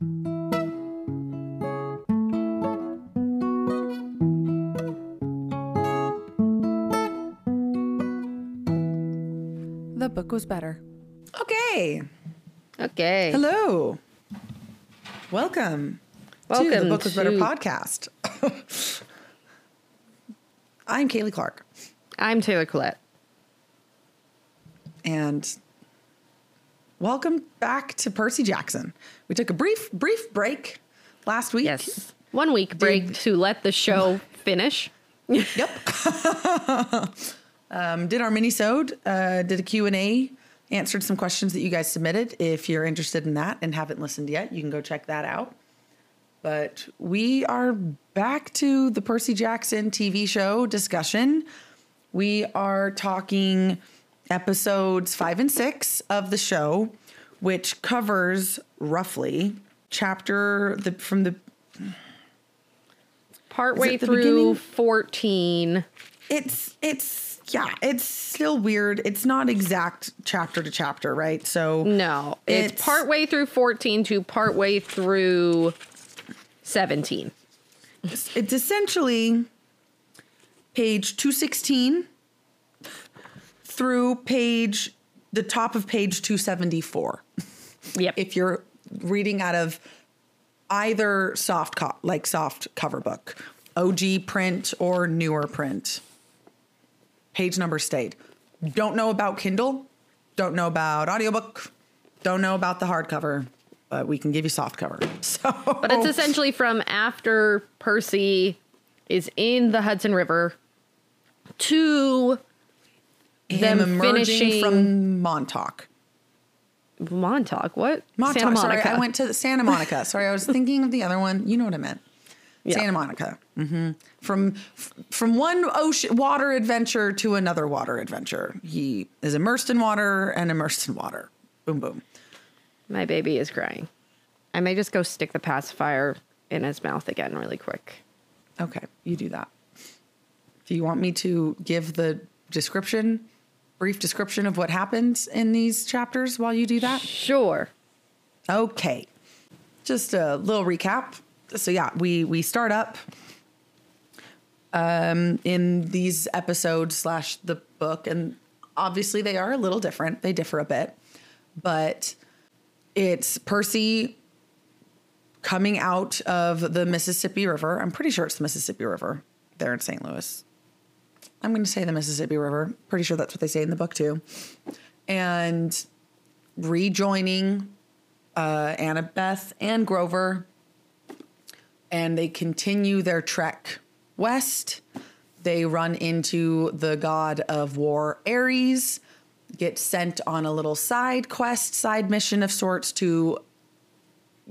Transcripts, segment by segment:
The book was better. Okay. Okay. Hello. Welcome, Welcome to the Book Was Better podcast. I'm Kaley Clark, I'm Taylor Collette. and welcome back to Percy Jackson. We took a brief, brief break last week. Yes. One week break to let the show finish. Yep. um, did our mini-sode, uh, did a Q&A, answered some questions that you guys submitted. If you're interested in that and haven't listened yet, you can go check that out. But we are back to the Percy Jackson TV show discussion. We are talking episodes five and six of the show, which covers roughly chapter the from the Partway the through beginning? 14. it's it's yeah it's still weird it's not exact chapter to chapter right so No, it's, It's- partway through 14 to partway through 17. it's, it's essentially page 216 through page the top of page 274 Yep. if you're reading out of either soft co- like soft cover book og print or newer print page number stayed. Don't know about kindle don't know about audiobook don't know about the hardcover but we can give you soft cover. So but it's essentially from after Percy is in the Hudson River to him them emerging finishing from montauk Montauk. What? montauk Santa sorry Monica. i went to santa monica sorry i was thinking of the other one you know what i meant Yeah. Santa Monica. hmm From f- from one ocean water adventure to another water adventure. He is immersed in water and immersed in water. Boom boom. My baby is crying. I may just go stick the pacifier in his mouth again really quick. Okay, you do that. Do you want me to give the description, brief description of what happens in these chapters while you do that? Sure. Okay. Just a little recap. So yeah, we we start up um in these episodes slash the book and obviously they are a little different. They differ a bit. But it's Percy coming out of the Mississippi River. I'm pretty sure it's the Mississippi River there in St. Louis. I'm going to say the Mississippi River. Pretty sure that's what they say in the book too. And rejoining uh, Annabeth and Grover, and they continue their trek west. They run into the god of war, Ares, get sent on a little side quest, side mission of sorts to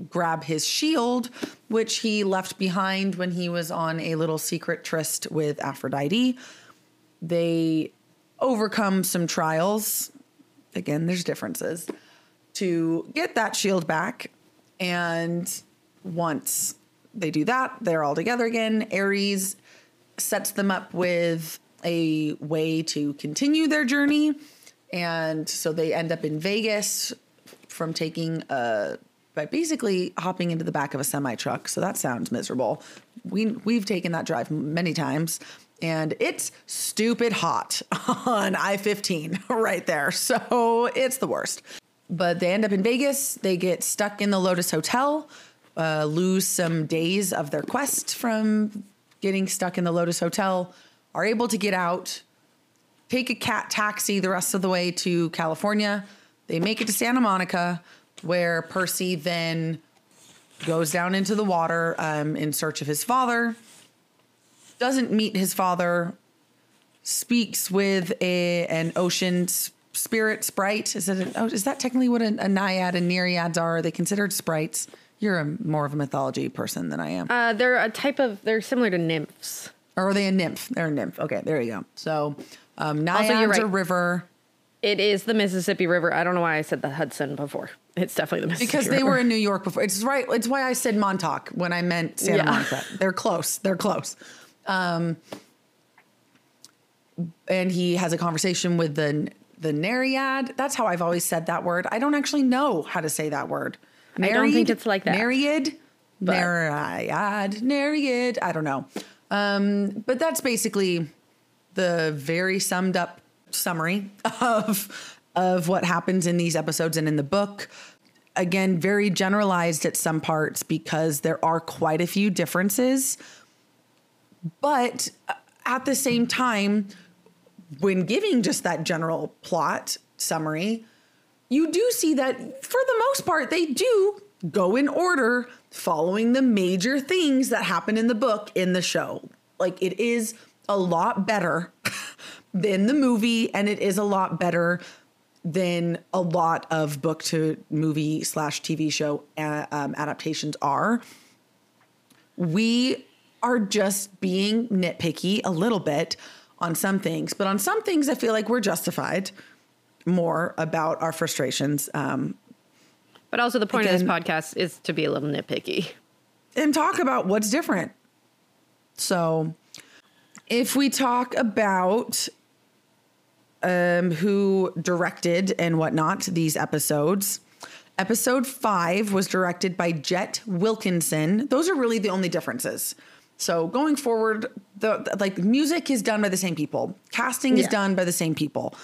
grab his shield, which he left behind when he was on a little secret tryst with Aphrodite. They overcome some trials. Again, there's differences to get that shield back. And once they do that, they're all together again. Ares sets them up with a way to continue their journey. And so they end up in Vegas from taking a by basically hopping into the back of a semi truck. So that sounds miserable. We we've taken that drive many times and it's stupid hot on I-15 right there. So it's the worst. But they end up in Vegas. They get stuck in the Lotus Hotel, uh, lose some days of their quest from getting stuck in the Lotus Hotel, are able to get out, take a cat taxi the rest of the way to California. They make it to Santa Monica, where Percy then goes down into the water um, in search of his father. Doesn't meet his father. Speaks with a an ocean spirit sprite. Is it? An, oh, is that technically what a, a naiad and nereids are? Are they considered sprites? You're a, more of a mythology person than I am. Uh, they're a type of, they're similar to nymphs. Or are they a nymph? They're a nymph. Okay, there you go. So, um, Also, naiads you're right. are river It is the Mississippi River. I don't know why I said the Hudson before. It's definitely the Mississippi because they River. were in New York before. It's right. It's why I said Montauk when I meant Santa Yeah. Monica. They're close. They're close. Um, and he has a conversation with the the Nereid. That's how I've always said that word. I don't actually know how to say that word. I don't think it's like that. Nereid, But- Nereid, Nereid. I don't know. Um, but that's basically the very summed up summary of of what happens in these episodes and in the book. Again, very generalized at some parts because there are quite a few differences. But uh, at the same time, when giving just that general plot summary, you do see that for the most part, they do go in order following the major things that happen in the book in the show. Like it is a lot better than the movie, and it is a lot better than a lot of book to movie slash TV show uh, um, adaptations are. We are just being nitpicky a little bit on some things, but on some things, I feel like we're justified more about our frustrations um, But also, the point of this podcast is to be a little nitpicky. and talk about what's different. So, if we talk about um, who directed and whatnot these episodes, episode five was directed by Jet Wilkinson. Those are really the only differences. So going forward, the, the- like music is done by the same people, casting is done by the same people.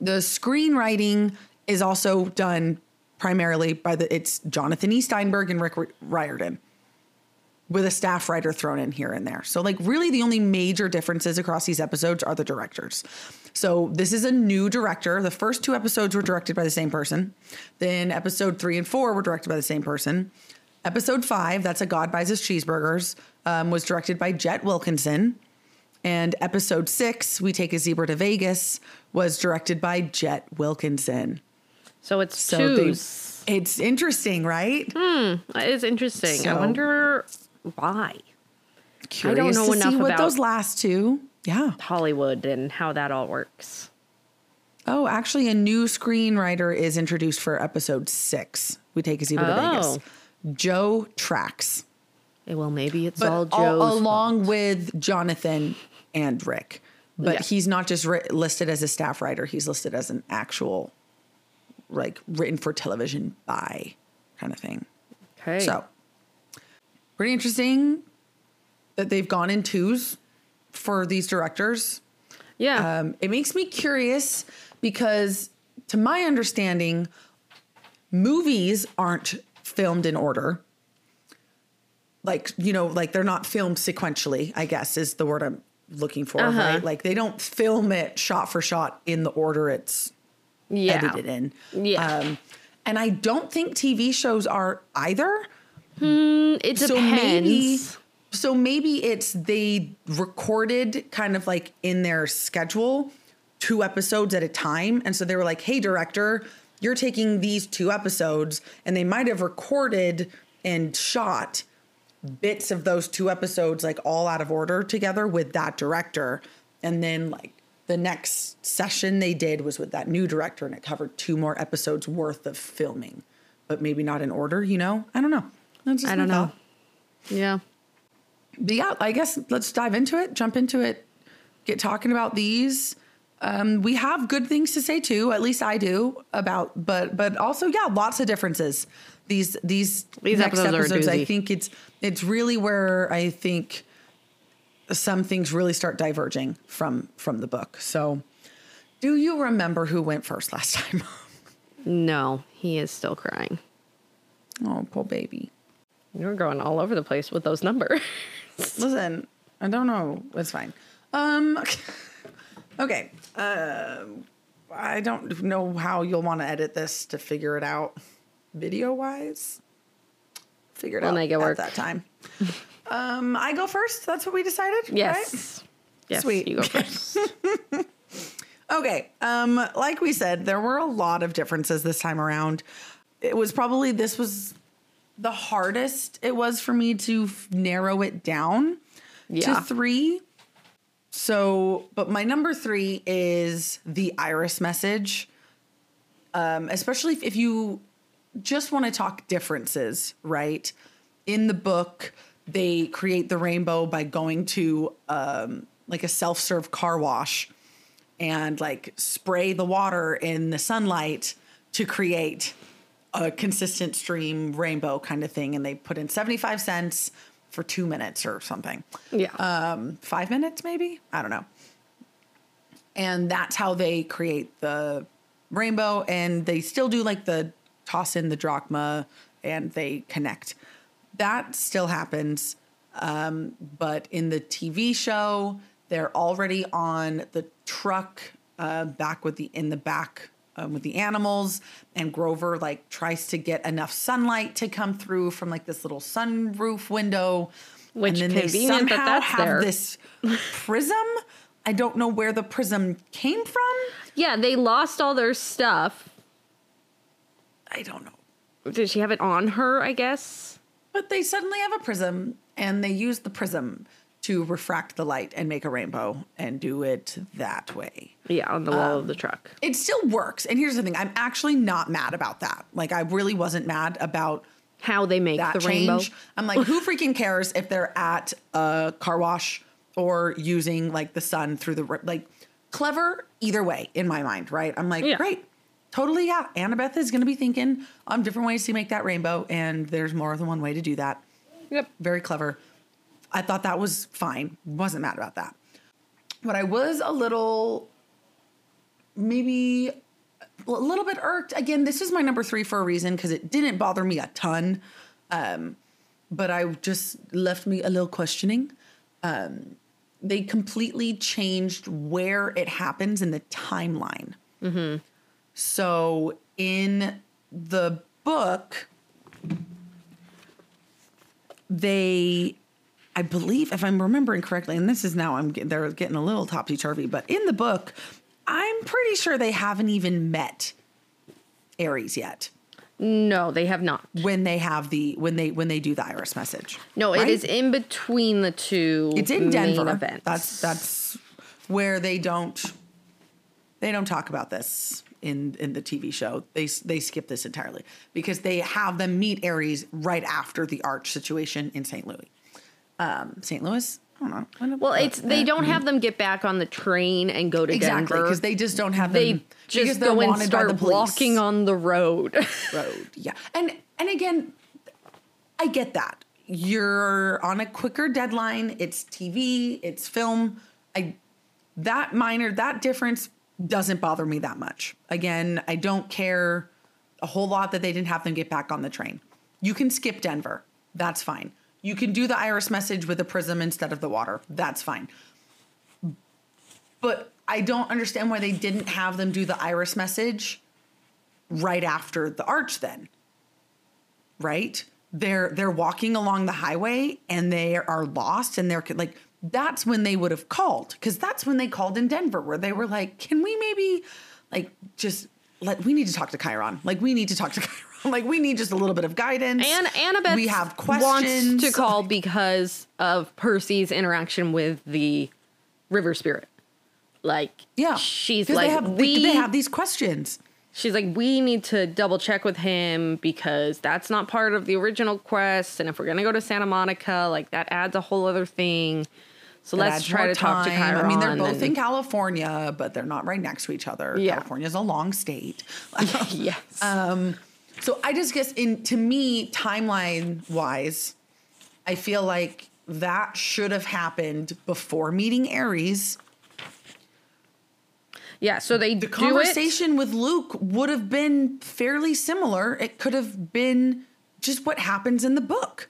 The screenwriting is also done primarily by the it's Jonathan E. Steinberg and Rick Riordan with a staff writer thrown in here and there. So like really the only major differences across these episodes are the directors. So this is a new director. The first two episodes were directed by the same person. Then episode 3 and 4 were directed by the same person. Episode 5, that's a God buys His cheeseburgers, um, was directed by Jet Wilkinson. And episode 6, We take a zebra to Vegas, was directed by Jet Wilkinson. So it's So they, it's interesting, right? That is interesting. I wonder why Curious know to enough see what about- those last two. Yeah. Hollywood and how that all works. Oh, actually, a new screenwriter is introduced for episode six. We take a zebra to Vegas. Oh. Joe Tracz, Eh, well, maybe it's but all al- Joe's. along with Jonathan and Rick. But Yeah. he's not just ri- listed as a staff writer; he's listed as an actual, like, written for television by kind of thing. okay. So, pretty interesting that they've gone in twos for these directors. yeah. Um, it makes me curious because, to my understanding, movies aren't filmed in order. Like, you know, like they're not filmed sequentially, I guess is the word I'm looking for, Uh-huh. right? Like they don't film it shot for shot in the order it's yeah. edited in. Yeah. Um, and I don't think TV shows are either. hmm, It depends. So maybe so maybe it's they recorded kind of like in their schedule two episodes at a time and so they were like, "Hey director, you're taking these two episodes." And they might have recorded and shot bits of those two episodes like all out of order together with that director and then like the next session they did was with that new director and it covered two more episodes worth of filming but maybe not in order you know i don't know I don't know. thought. Yeah. But yeah, I guess let's dive into it, jump into it, get talking about these. Um, we have good things to say too, at least I do about, but but also yeah, lots of differences. These these These next episodes are episodes, I think it's it's really where I think some things really start diverging from from the book. So, do you remember who went first last time? No, he is still crying. oh, poor baby. You're going all over the place with those numbers. Listen, I don't know. It's fine. Um, okay. Um, I don't know how you'll want to edit this to figure it out, video wise. Figure it We'll out make it at work. that time. um, I go first. That's what we decided. right? yes. Yes. Sweet. You go first. Okay. Um, like we said, there were a lot of differences this time around. It was probably this was the hardest it was for me to f- narrow it down Yeah. to three. So, but my number three is the iris message. Um, especially if, if you just want to talk differences, right? In the book, they create the rainbow by going to um, like a self-serve car wash and like spray the water in the sunlight to create a consistent stream rainbow kind of thing, and they put in seventy five cents for two minutes or something. Yeah. Um, five minutes maybe. I don't know. And that's how they create the rainbow, and they still do like the toss in the drachma, and they connect. That still happens, um, but in the TV show, they're already on the truck uh, back with the in the back um, with the animals, and Grover like tries to get enough sunlight to come through from like this little sunroof window, Which and then they that somehow that's have there. this prism. I don't know where the prism came from. yeah, they lost all their stuff. I don't know. Did she have it on her, I guess? But they suddenly have a prism and they use the prism to refract the light and make a rainbow and do it that way. Yeah, on the wall of the um, truck. It still works. And here's the thing I'm actually not mad about that. Like, I really wasn't mad about How they make that the change. rainbow. I'm like, who freaking cares if they're at a car wash or using like the sun through the, like, clever either way in my mind, right? I'm like, Yeah. great. Totally, yeah. Annabeth is going to be thinking on different ways to make that rainbow, and there's more than one way to do that. Yep. very clever. I thought that was fine. Wasn't mad about that. But I was a little, maybe a little bit irked. Again, this is my number three for a reason because it didn't bother me a ton. Um, but I just left me a little questioning. Um, they completely changed where it happens in the timeline. So in the book, they i believe if i'm remembering correctly and this is now i'm get- they're getting a little topsy-turvy but in the book i'm pretty sure they haven't even met ares yet No, they have not. when they have the when they when they do the iris message No, right? it is in between the two. it's in main denver Events. that's that's where they don't they don't talk about this in in the tv show they they skip this entirely because they have them meet ares right after the arch situation in st louis um st louis i don't know When- Well, it's they uh, don't have them get back on the train and go to Exactly, Denver. because they just don't have them. they because just they're go and wanted by the start police. walking on the road. road. Yeah, and and again, I get that you're on a quicker deadline. It's TV, it's film. I that minor that difference doesn't bother me that much. Again, I don't care a whole lot that they didn't have them get back on the train. You can skip Denver. That's fine. You can do the iris message with a prism instead of the water. That's fine. But I don't understand why they didn't have them do the iris message right after the arch then. Right? They're they're walking along the highway and they are lost and they're like that's when they would have called cuz that's when they called in Denver where they were like, "Can we maybe like just let we need to talk to Chiron. Like we need to talk to Chiron. Like we need just a little bit of guidance. And Annabeth we have wants questions to call because of Percy's interaction with the river spirit. Like, Yeah. she's like, they have, we, they, they have these questions. she's like, we need to double check with him because that's not part of the original quest. And if we're gonna go to Santa Monica, like that adds a whole other thing. So let's try to talk to time. Chiron. I mean, they're both and- in California, but they're not right next to each other. Yeah. California's a long state. yes. Uh, So I just guess in to me, timeline wise, I feel like that should have happened before meeting Ares. yeah. So they The conversation with Luke would have been fairly similar. It could have been just what happens in the book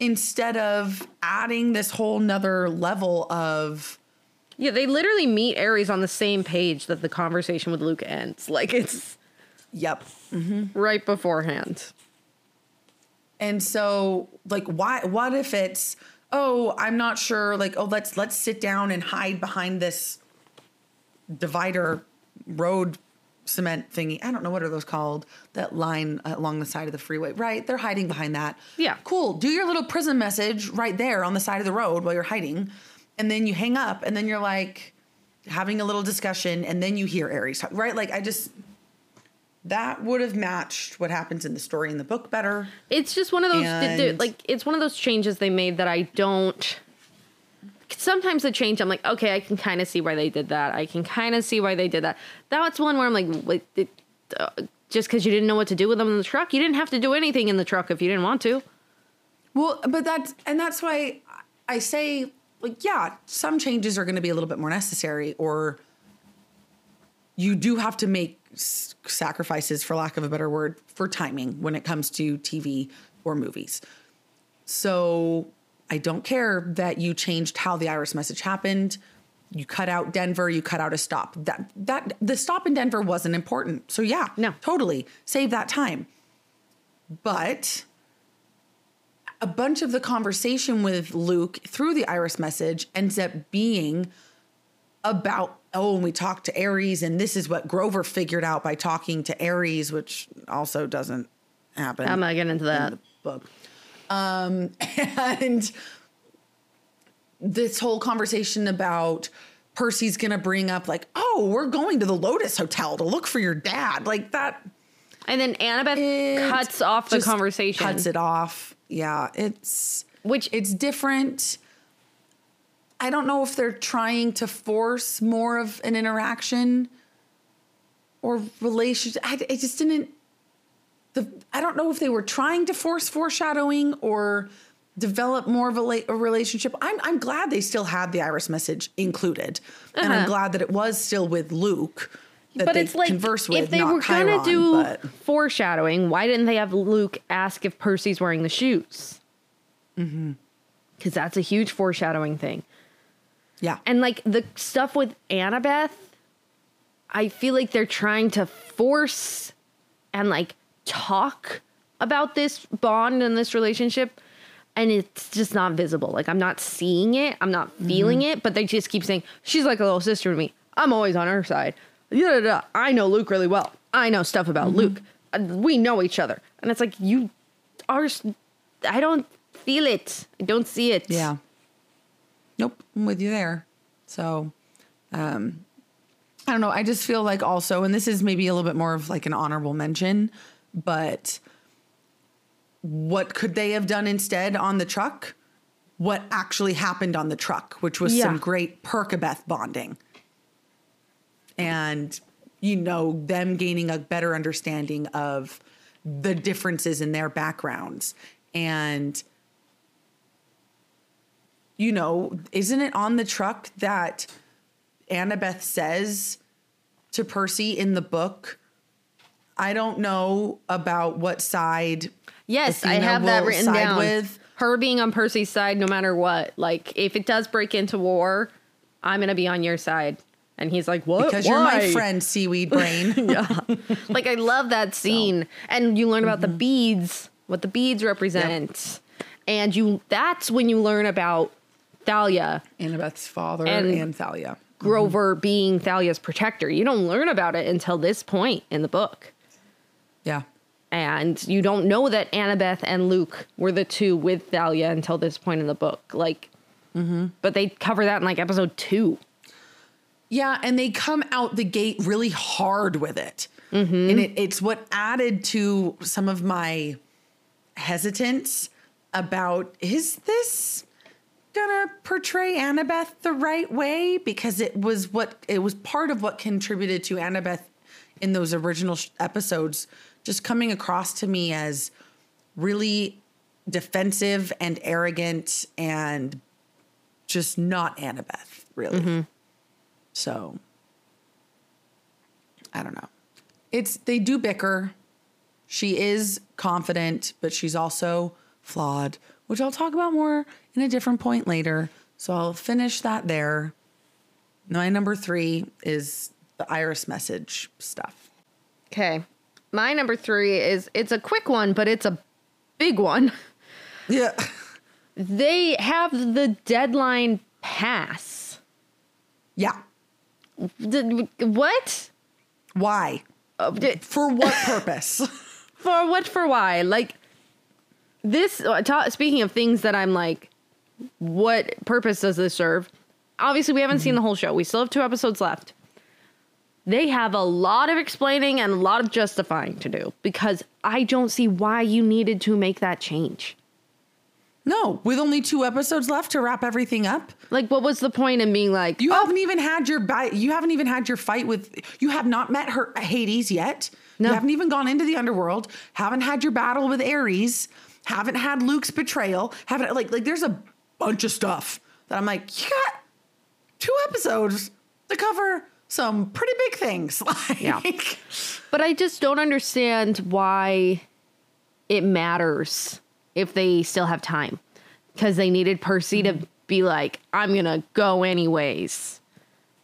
instead of adding this whole nother level of Yeah, they literally meet Ares on the same page that the conversation with Luke ends. Like it's yep. Mm-hmm. right beforehand. And so like why what if it's oh, I'm not sure like oh let's let's sit down and hide behind this divider road cement thingy. I don't know what are those called? That line along the side of the freeway. Right, they're hiding behind that. Yeah. Cool. Do your little prism message right there on the side of the road while you're hiding. And then you hang up and then you're like having a little discussion and then you hear Ares talk, right? Like I just that would have matched what happens in the story in the book better. It's just one of those th- th- And- like it's one of those changes they made that I don't sometimes the change I'm like, okay, I can kind of see why they did that. I can kind of see why they did that. That's one where I'm like, wait, it, uh, just because you didn't know what to do with them in the truck. You didn't have to do anything in the truck if you didn't want to. Well, but that's and that's why I say like yeah, some changes are going to be a little bit more necessary or you do have to make sacrifices for lack of a better word for timing when it comes to TV or movies. So, I don't care that you changed how the iris message happened. You cut out Denver, you cut out a stop. That that the stop in Denver wasn't important. So yeah, No. totally. Save that time. But a bunch of the conversation with Luke through the iris message ends up being about oh and we talked to ares and this is what grover figured out by talking to ares which also doesn't happen I'm not getting into in that. the book um and this whole conversation about percy's gonna bring up like oh we're going to the lotus hotel to look for your dad like that And then Annabeth it cuts off the conversation. Cuts it off. Yeah, it's Which- it's different. I don't know if they're trying to force more of an interaction or relationship. I, it just didn't. The I don't know if they were trying to force foreshadowing or develop more of a, a relationship. I'm I'm glad they still had the iris message included, and I'm Uh-huh. glad that it was still with Luke. But it's like converse with, if they were gonna do but- foreshadowing, why didn't they have Luke ask if Percy's wearing the shoes? Mm-hmm. Because that's a huge foreshadowing thing. yeah, And like the stuff with Annabeth, I feel like they're trying to force and like talk about this bond and this relationship. And it's just not visible. Like I'm not seeing it. I'm not feeling it. But they just keep saying, she's like a little sister to me. I'm always on her side. Yeah, yeah, I know Luke really well. I know stuff about Luke. Uh, We know each other. And it's like, you are, I don't feel it. I don't see it. Yeah. Nope, I'm with you there. So, um, I don't know. I just feel like also, and this is maybe a little bit more of like an honorable mention, but what could they have done instead on the truck? What actually happened on the truck, which was some Yeah. great Percabeth bonding. And, you know, them gaining a better understanding of the differences in their backgrounds. And, you know, isn't it on the truck that Annabeth says to Percy in the book? I don't know about what side. Yes, I have that written down. with. Her being on Percy's side no matter what. Like, if it does break into war, I'm going to be on your side. And he's like, what? Because you're my friend, seaweed brain. yeah, Like, I love that scene. And you learn Mm-hmm. about the beads, what the beads represent. And you that's when you learn about Thalia, Annabeth's father And- and, Thalia. Grover being Thalia's protector. You don't learn about it until this point in the book. Yeah. and you don't know that Annabeth and Luke were the two with Thalia until this point in the book. Like, Mm-hmm. but they cover that in like episode two. Yeah, and they come out the gate really hard with it. And it, it's what added to some of my hesitance about is this gonna portray Annabeth the right way? Because it was what it was part of what contributed to Annabeth in those original sh- episodes just coming across to me as really defensive and arrogant and just not Annabeth, really. Mm-hmm. So I don't know. It's they do bicker. She is confident, but she's also flawed, which I'll talk about more in a different point later. So I'll finish that there. My number three is the iris message stuff. Okay. My number three is it's a quick one, but it's a big one. Yeah. They have the deadline pass. Yeah. D- what? Why? Uh, For what purpose? For what? For why? Like this. uh, ta- speaking of things that I'm like, what purpose does this serve? Obviously, we haven't seen the whole show. We still have two episodes left. They have a lot of explaining and a lot of justifying to do because I don't see why you needed to make that change. no, with only two episodes left to wrap everything up. Like, what was the point in being like, You oh, haven't even had your bi- you haven't even had your fight with you have not met her Hades yet. No. You haven't even gone into the underworld. Haven't had your battle with Ares. Haven't had Luke's betrayal. Haven't like like there's a bunch of stuff that I'm like, you got two episodes to cover some pretty big things. Like, Yeah. But I just don't understand why it matters if they still have time. Because they needed Percy to mm-hmm. be like, I'm going to go anyways.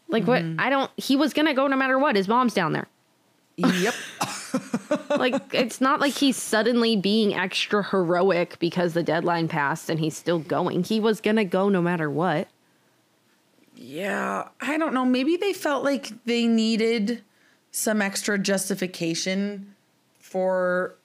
Like, what? Mm-hmm. I don't, he was going to go no matter what. His mom's down there. yep. Like, it's not like he's suddenly being extra heroic because the deadline passed and he's still going. He was going to go no matter what. Yeah, I don't know. Maybe they felt like they needed some extra justification for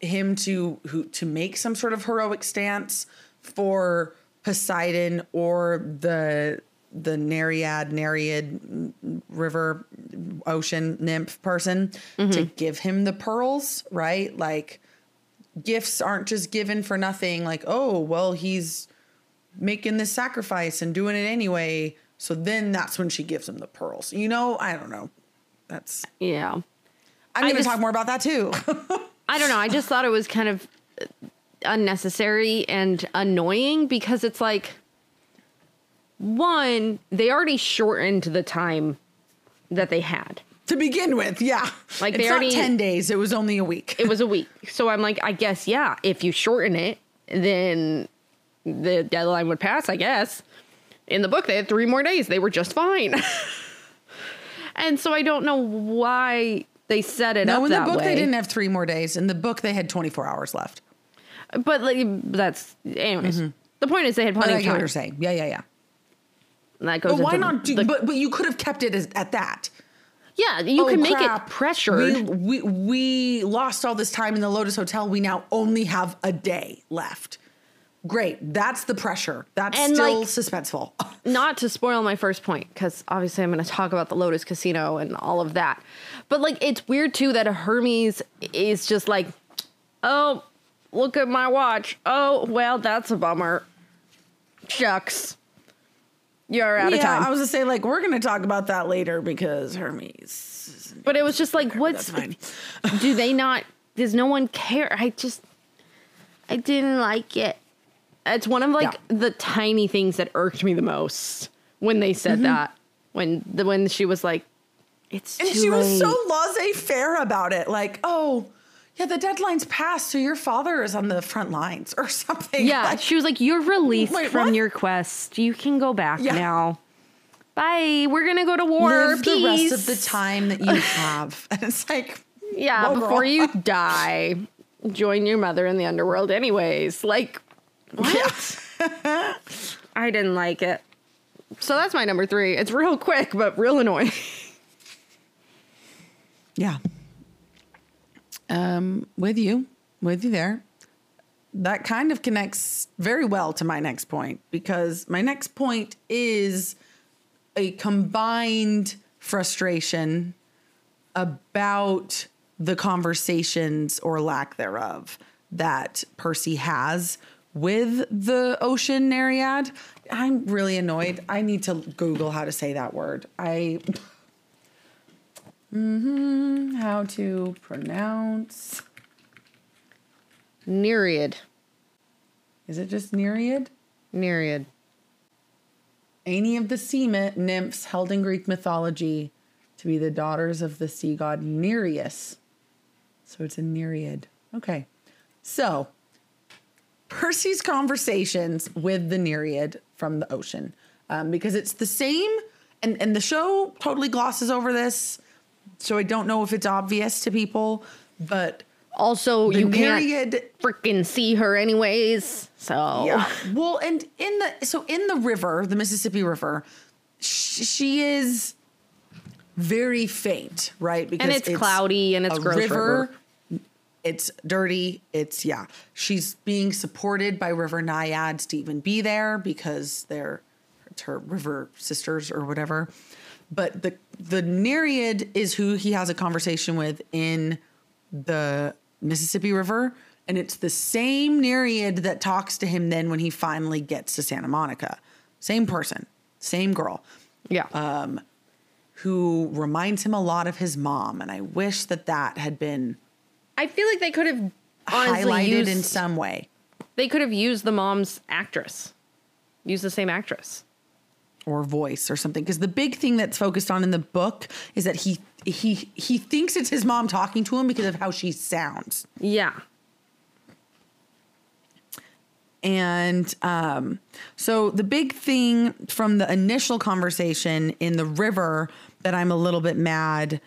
him to who to make some sort of heroic stance for Poseidon or the the Nereid Nereid river ocean nymph person to mm-hmm. give him the pearls, right? Like gifts aren't just given for nothing like, "Oh, well, he's making this sacrifice and doing it anyway. So then that's when she gives him the pearls. You know, I don't know. That's Yeah. I'm going to talk more about that too. I don't know. I just thought it was kind of unnecessary and annoying because it's like one, they already shortened the time that they had. to begin with, yeah. Like, it's they not already- 10 days, it was only a week. It was a week. So I'm like, I guess yeah, if you shorten it, then the deadline would pass, I guess. In the book they had 3 more days. They were just fine. and so I don't know why they set it no, up in the book way. they didn't have 3 more days. In the book they had 24 hours left. but like that's anyways. Mm-hmm. The point is they had plenty I of get what time. you're saying. Yeah, yeah, yeah. And that goes But why not do the- but but you could have kept it as, at that. Yeah, you Oh, can make crap. it pressured. We, we we lost all this time in the Lotus Hotel. We now only have a day left. Great. That's the pressure. That's And, still like- suspenseful. Not to spoil my first point, because obviously I'm going to talk about the Lotus Casino and all of that. But like, it's weird too that a Hermes is just like, oh, look at my watch. Oh, well, that's a bummer. Shucks. You're out yeah, of time. I was gonna say like we're gonna talk about that later because Hermes. but it was just like, what's do they not? Does no one care? I just, I didn't like it. It's one of like Yeah. the tiny things that irked me the most when they said Mm-hmm. that. When the when she was like, "It's And too she was so laissez-faire about it. Like, oh, yeah, the deadline's passed, so your father is on the front lines or something. yeah. Like, she was like, "You're released Wait, from what? your quest. You can go back Yeah. now. Bye. We're gonna go to war. live the rest of the time that you have. and it's like, Yeah, Whoa, before girl. you die, join your mother in the underworld, anyways. Like, what? I didn't like it. So that's my number three. It's real quick, but real annoying. Yeah. Um, with you, with you there. That kind of connects very well to my next point because my next point is a combined frustration about the conversations or lack thereof that Percy has with the ocean Nereid. I'm really annoyed. I need to Google how to say that word. I hmm how to pronounce Nereid. is it just Nereid? Nereid. Any of the sea nymphs held in Greek mythology to be the daughters of the sea god Nereus. So it's a Nereid. Okay. So Percy's conversations with the Nereid from the ocean, um, because it's the same, and, and the show totally glosses over this. So I don't know if it's obvious to people, but Also, you can't Nereid freaking see her anyways. So Yeah. Well, and in the so in the river, the Mississippi River, sh- she is very faint, right? Because and it's, cloudy and it's a gross river. It's dirty. It's yeah. She's being supported by river naiads to even be there because they're it's her river sisters or whatever. But the the Nereid is who he has a conversation with in the Mississippi River, and it's the same Nereid that talks to him then when he finally gets to Santa Monica. Same person, same girl Yeah. Um, who reminds him a lot of his mom. And I wish that that had been I feel like they could have highlighted used, in some way they could have used the mom's actress. Use the same actress. or voice or something. Because the big thing that's focused on in the book is that he he he thinks it's his mom talking to him because of how she sounds. Yeah. And um, so the big thing from the initial conversation in the river that I'm a little bit mad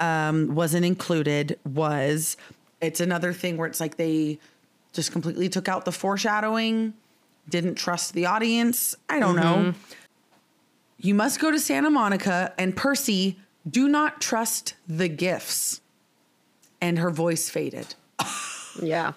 um, wasn't included was it's another thing where it's like they just completely took out the foreshadowing, didn't trust the audience. I don't know. You must go to Santa Monica and Percy, do not trust the gifts. And her voice faded. Yeah.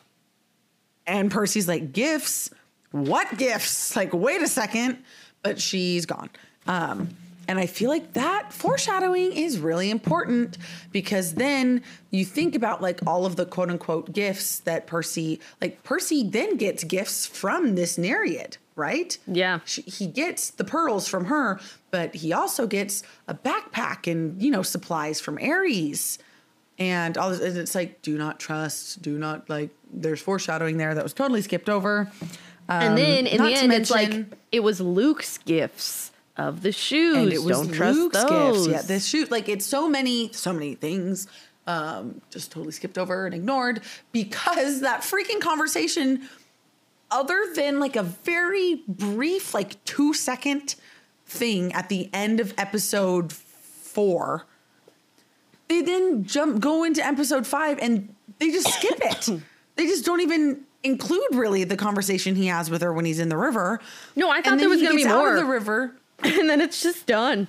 And Percy's like, gifts? What gifts? Like, wait a second. But she's gone. Um, and I feel like that foreshadowing is really important because then you think about like all of the quote unquote gifts that Percy, like Percy then gets gifts from this Nereid, right? Yeah. She, he gets the pearls from her, but he also gets a backpack and, you know, supplies from Ares and all this, and it's like do not trust do not like there's foreshadowing there that was totally skipped over And then um, in the end, it's like it was Luke's gifts of the shoes. and it was Don't trust Luke's those. gifts yeah this shoot like it's so many so many things um just totally skipped over and ignored because that freaking conversation other than like a very brief like two second thing at the end of episode four they then jump go into episode five and they just skip it. they just don't even include really the conversation he has with her when he's in the river. No, I thought there was gonna be gets out more. of the river. and then it's just done.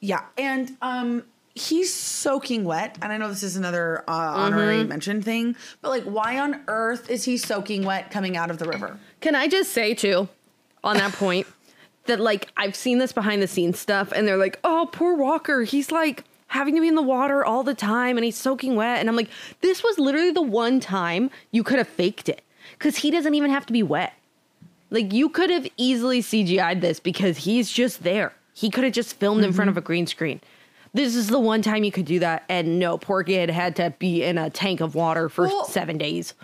Yeah, and um, he's soaking wet. And I know this is another uh, honorary Mm-hmm. mention thing, but like, why on earth is he soaking wet coming out of the river? Can I just say too, on that point, that like I've seen this behind the scenes stuff, and they're like, "Oh, poor Walker, he's like having to be in the water all the time, and he's soaking wet." And I'm like, this was literally the one time you could have faked it, because he doesn't even have to be wet. Like you could have easily CGI'd this because he's just there. He could have just filmed in Mm-hmm. front of a green screen. This is the one time you could do that, and no, poor kid had to be in a tank of water for Well- seven days.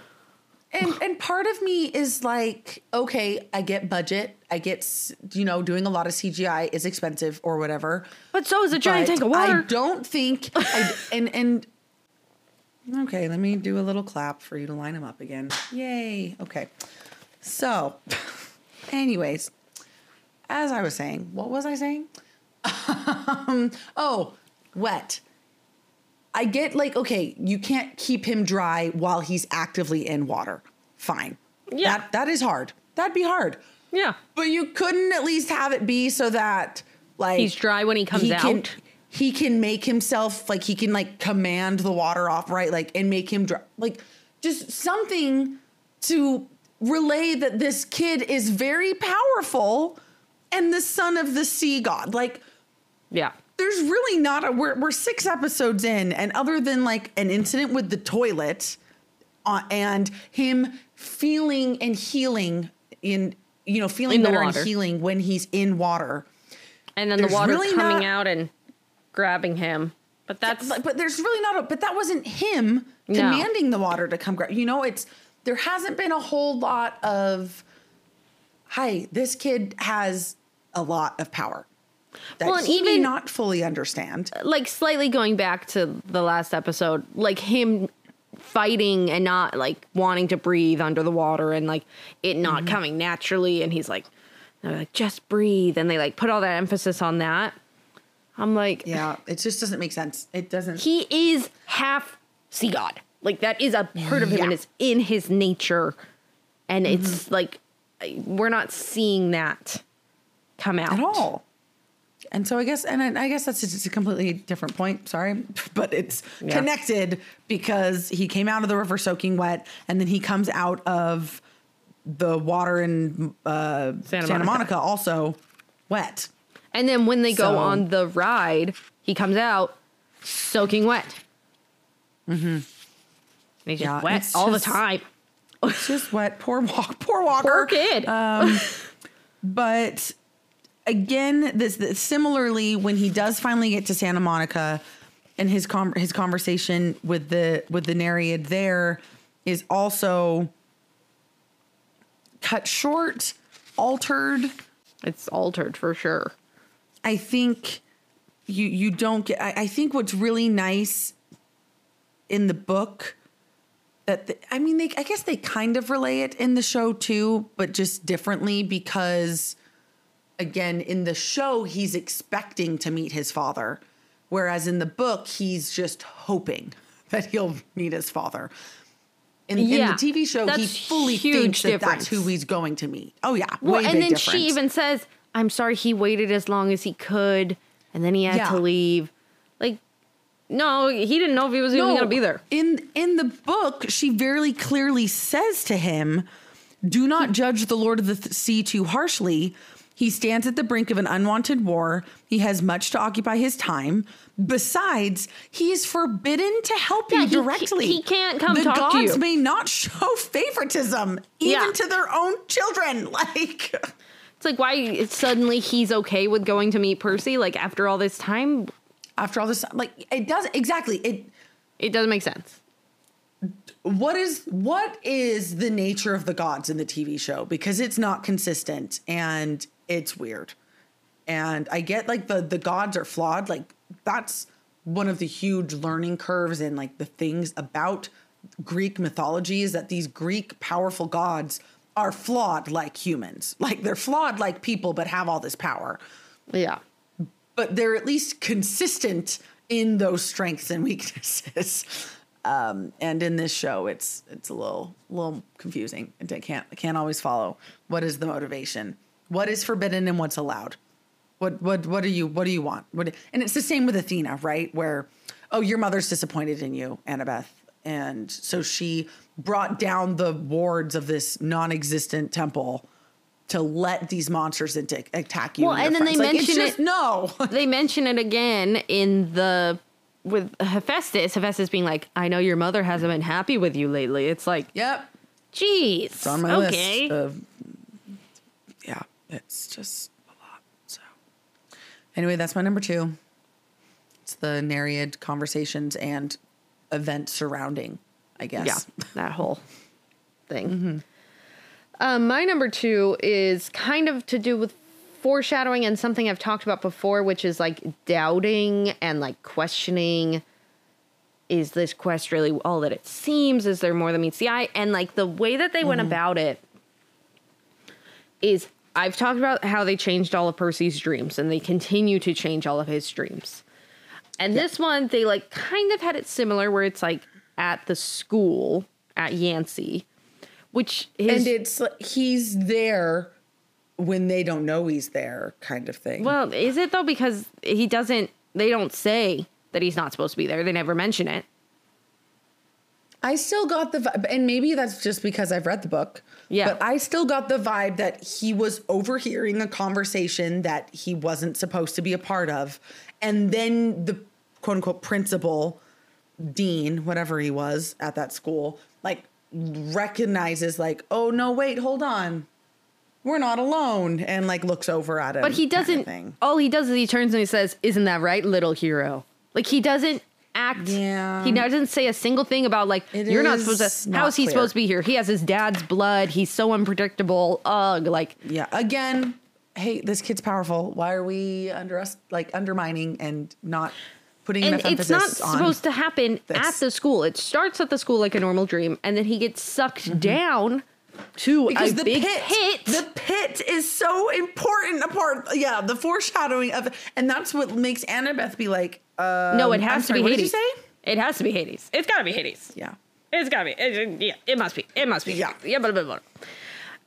And and part of me is like, okay, I get budget. I get you know doing a lot of CGI is expensive or whatever. But so is a giant tank of water. I don't think. I, and and okay, let me do a little clap for you to line them up again. Yay! Okay, so, anyways, as I was saying, what was I saying? um, oh, wet. I get like okay, you can't keep him dry while he's actively in water. Fine. Yeah. That that is hard. That'd be hard. yeah. But you couldn't at least have it be so that like He's dry when he comes can, out. He can make himself like he can like command the water off, right? Like and make him dry. Like just something to relay that this kid is very powerful and the son of the sea god. Like Yeah. there's really not a we're, we're six episodes in and other than like an incident with the toilet uh, and him feeling and healing in you know feeling In the better water. and healing when he's in water And then There's the water really coming not- out and grabbing him. But that's but, but there's really not a but that wasn't him No. the water to come grab you know it's there hasn't been a whole lot of hi this kid has a lot of power that Well, and he may even- not fully understand like slightly going back to the last episode, like him fighting and not like wanting to breathe under the water and like it not Mm-hmm. coming naturally. And he's like, they're like, just breathe. And they like put all that emphasis on that. I'm like, Yeah, it just doesn't make sense. It doesn't. he is half sea god. Like that is a part of him and it's in his nature. And Mm-hmm. it's like we're not seeing that come out at all. And so I guess, and I I guess that's just a completely different point. Sorry, but it's Yeah. connected because he came out of the river soaking wet, and then he comes out of the water in uh, Santa Santa, Monica. Monica. also wet. And then when they go on the ride, he comes out soaking wet. Mm-hmm. And he's just Yeah, wet all just- the time. It's just wet. Poor walk. Poor Walker. Poor kid. Um, but again, this, this similarly when he does finally get to Santa Monica, and his com- his conversation with the with the Nereid there is also cut short, altered. It's altered for sure. I think you you don't get. I, I think what's really nice in the book that the, I mean, they I guess they kind of relay it in the show too, but just differently because again in the show he's expecting to meet his father, whereas in the book he's just hoping that he'll meet his father. In, in the TV show, he fully thinks that difference. that's who he's going to meet. Oh yeah, Well, and then difference. she even says, "I'm sorry he waited as long as he could, and then he had Yeah. to leave." No, he didn't know if he was even going to be there. In in the book, she very clearly says to him, "Do not judge the Lord of the th- Sea too harshly. He stands at the brink of an unwanted war. He has much to occupy his time. Besides, he is forbidden to help Yeah, you he ca- directly. he can't come the talk to gods you. may not show favoritism even Yeah. to their own children. Like, It's like why suddenly he's okay with going to meet Percy? Like after all this time, after all this, like it does exactly it." it doesn't make sense. what is what is the nature of the gods in the TV show because it's not consistent and it's weird. And I get like the the gods are flawed like that's one of the huge learning curves and like the things about Greek mythology is that these Greek powerful gods are flawed like humans. Like they're flawed like people but have all this power. Yeah. But they're at least consistent in those strengths and weaknesses. Um, and in this show, it's it's a little little confusing. I can't I can't always follow. What is the motivation? What is forbidden and what's allowed? What what what do you what do you want? What and it's the same with Athena, right? Where oh your mother's disappointed in you, Annabeth, and so she brought down the wards of this non-existent temple to let these monsters into, attack you. Well, and, and then they friends. Like, it's mention just- it- No, they mention it again in the with Hephaestus. Hephaestus being like, "I know your mother hasn't been happy with you lately." It's like, yep, jeez, it's on my okay. list. Of, yeah, it's just a lot. So anyway, that's my number two. It's the Nereid conversations and events surrounding. I guess. Yeah, that whole thing. Mm-hmm. Um, my number two is kind of to do with foreshadowing and something I've talked about before, which is like doubting and like questioning. Is this quest really all that it seems? Is there more than meets the eye? And like the way that they went about it is I've talked about how they changed all of Percy's dreams and they continue to change all of his dreams. And this one, they like kind of had it similar where it's like at the school at Yancey, which his, and it's he's there when they don't know he's there, kind of thing. well, is it though? Because he doesn't, they don't say that he's not supposed to be there. They never mention it. I still got the vibe, and maybe that's just because I've read the book. Yeah. But I still got the vibe that he was overhearing a conversation that he wasn't supposed to be a part of. And then the quote unquote principal, dean, whatever he was at that school, like recognizes, like, oh, no, wait, hold on. We're not alone. And like looks over at him. But he doesn't, thing. all he does is he turns and he says, Isn't that right, little hero? Like he doesn't act, Yeah. he doesn't say a single thing about like, It you're not supposed to, not how is he clear. supposed to be here? He has his dad's blood. He's so unpredictable. Ugh. Like, Yeah. Again, hey, this kid's powerful. Why are we under us like undermining and not putting and enough it's not supposed to happen this. at the school. It starts at the school like a normal dream, and then he gets sucked down to Mm-hmm. because a the big pit, pit. the pit is so important a part yeah the foreshadowing of and that's what makes annabeth be like uh no, it has sorry, to what be did Hades. you say It has to be Hades. It's got to be Hades. yeah It's got to be. It, it- yeah, it must be. It must be. Yeah. Yeah, blah, blah, blah.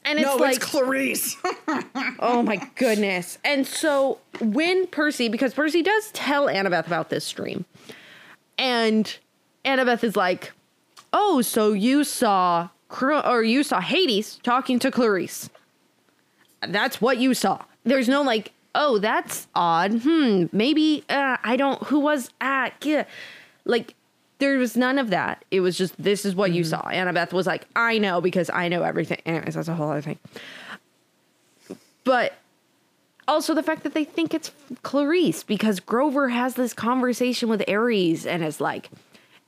And it's no like, it's clarice oh my goodness. And so when Percy, because Percy does tell Annabeth about this stream, and Annabeth is like, "Oh, so you saw or you saw Hades talking to Clarice? That's what you saw. There's no like, oh, that's odd. Hmm, maybe uh, I don't. Who was at? Yeah. Like." There was none of that. It was just this is what you mm-hmm. saw. Annabeth was like, I know because I know everything. Anyways, that's a whole other thing. But also the fact that they think it's Clarice because Grover has this conversation with Ares and is like,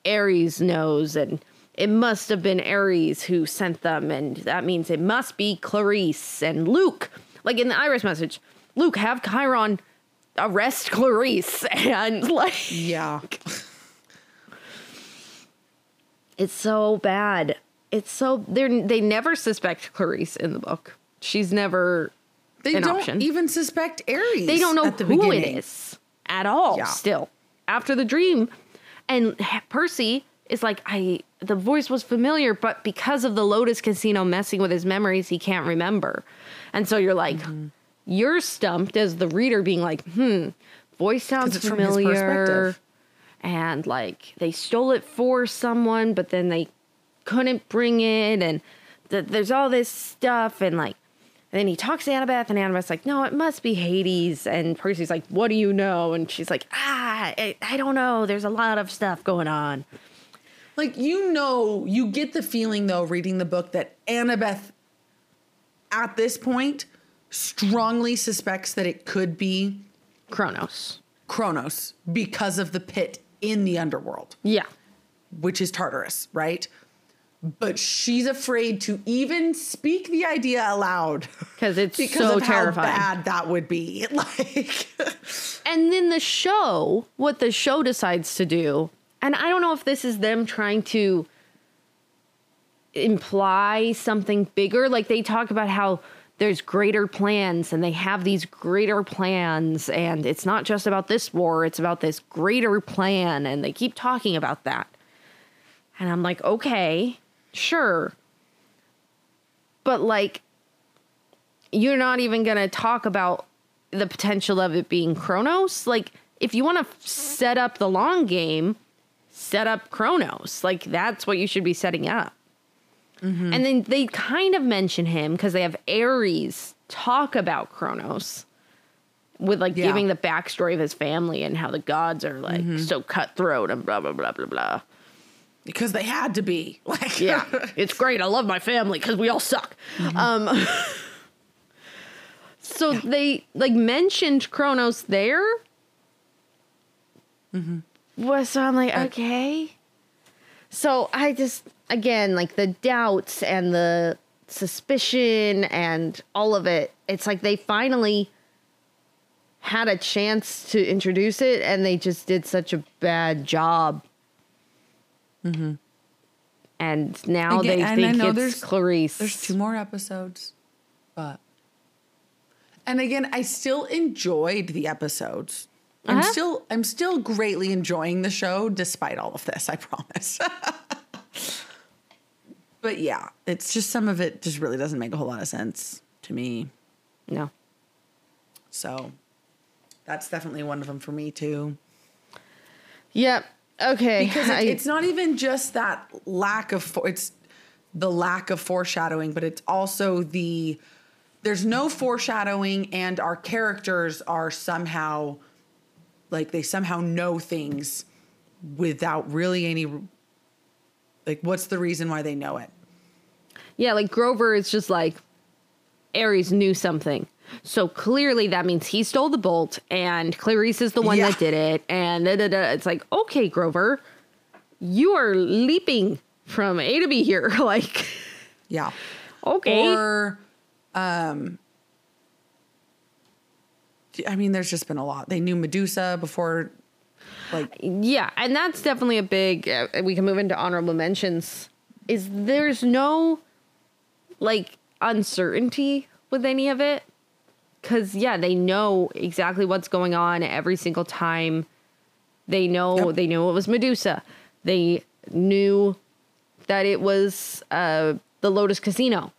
Ares knows and it must have been Ares who sent them, and that means it must be Clarice and Luke. Like in the Iris message, Luke, have Chiron arrest Clarice. And like, Yeah. It's so bad. It's so they they never suspect Clarice in the book. She's never They an don't option. even suspect Ares. they don't know at the who beginning. it is at all Yeah. still after the dream and percy is like i the voice was familiar but because of the lotus casino messing with his memories he can't remember and so you're like Mm-hmm. you're stumped as the reader being like hmm voice sounds it's from his familiar. And like they stole it for someone but then they couldn't bring it and th- there's all this stuff and like and then he talks to Annabeth, and Annabeth's like, no, it must be Hades. And Percy's like, what do you know? And she's like, ah, I, I don't know. There's a lot of stuff going on. Like you know, you get the feeling though, reading the book, that Annabeth, at this point, strongly suspects that it could be Kronos. Kronos because of the pit in the underworld, Yeah. which is Tartarus, right? But she's afraid to even speak the idea aloud Because it's because so of terrifying. how bad that would be. Like, And then the show, what the show decides to do, and I don't know if this is them trying to imply something bigger. Like they talk about how there's greater plans and they have these greater plans, and it's not just about this war, it's about this greater plan. And they keep talking about that. And I'm like, okay, sure. But like, you're not even going to talk about the potential of it being Kronos. Like, if you want to set up the long game, set up Kronos. Like, that's what you should be setting up. Mm-hmm. And then they kind of mention him because they have Ares talk about Kronos with like Yeah. giving the backstory of his family and how the gods are like Mm-hmm. so cutthroat and blah, blah, blah, blah, blah. because they had to be. Like, Yeah, it's great. I love my family because we all suck. Um, so they like mentioned Kronos there. Well, so I'm like, okay. So I just again like the doubts and the suspicion and all of it. It's like they finally had a chance to introduce it and they just did such a bad job. Mm-hmm. And now Again, they and I think know it's there's- Clarice. There's two more episodes, but and again, I still enjoyed the episodes. I'm Uh-huh. still I'm still greatly enjoying the show despite all of this, I promise. But yeah, it's just some of it just really doesn't make a whole lot of sense to me. No. So that's definitely one of them for me too. Yep. Okay. because I- it's not even just that lack of for, it's the lack of foreshadowing but it's also the there's no foreshadowing and our characters are somehow like they somehow know things without really any like what's the reason why they know it Yeah, like Grover is just like Ares knew something. So clearly that means he stole the bolt and Clarice is the one Yeah. that did it. And da, da, da. it's like, okay, Grover, you are leaping from A to B here. like, yeah okay. or um i mean there's just been a lot they knew medusa before like yeah, and that's definitely a big. Uh, we can move into honorable mentions. Is there's no like uncertainty with any of it? Because yeah, they know exactly what's going on every single time. They know Yep. they knew it was Medusa. They knew that it was uh, the Lotus Casino.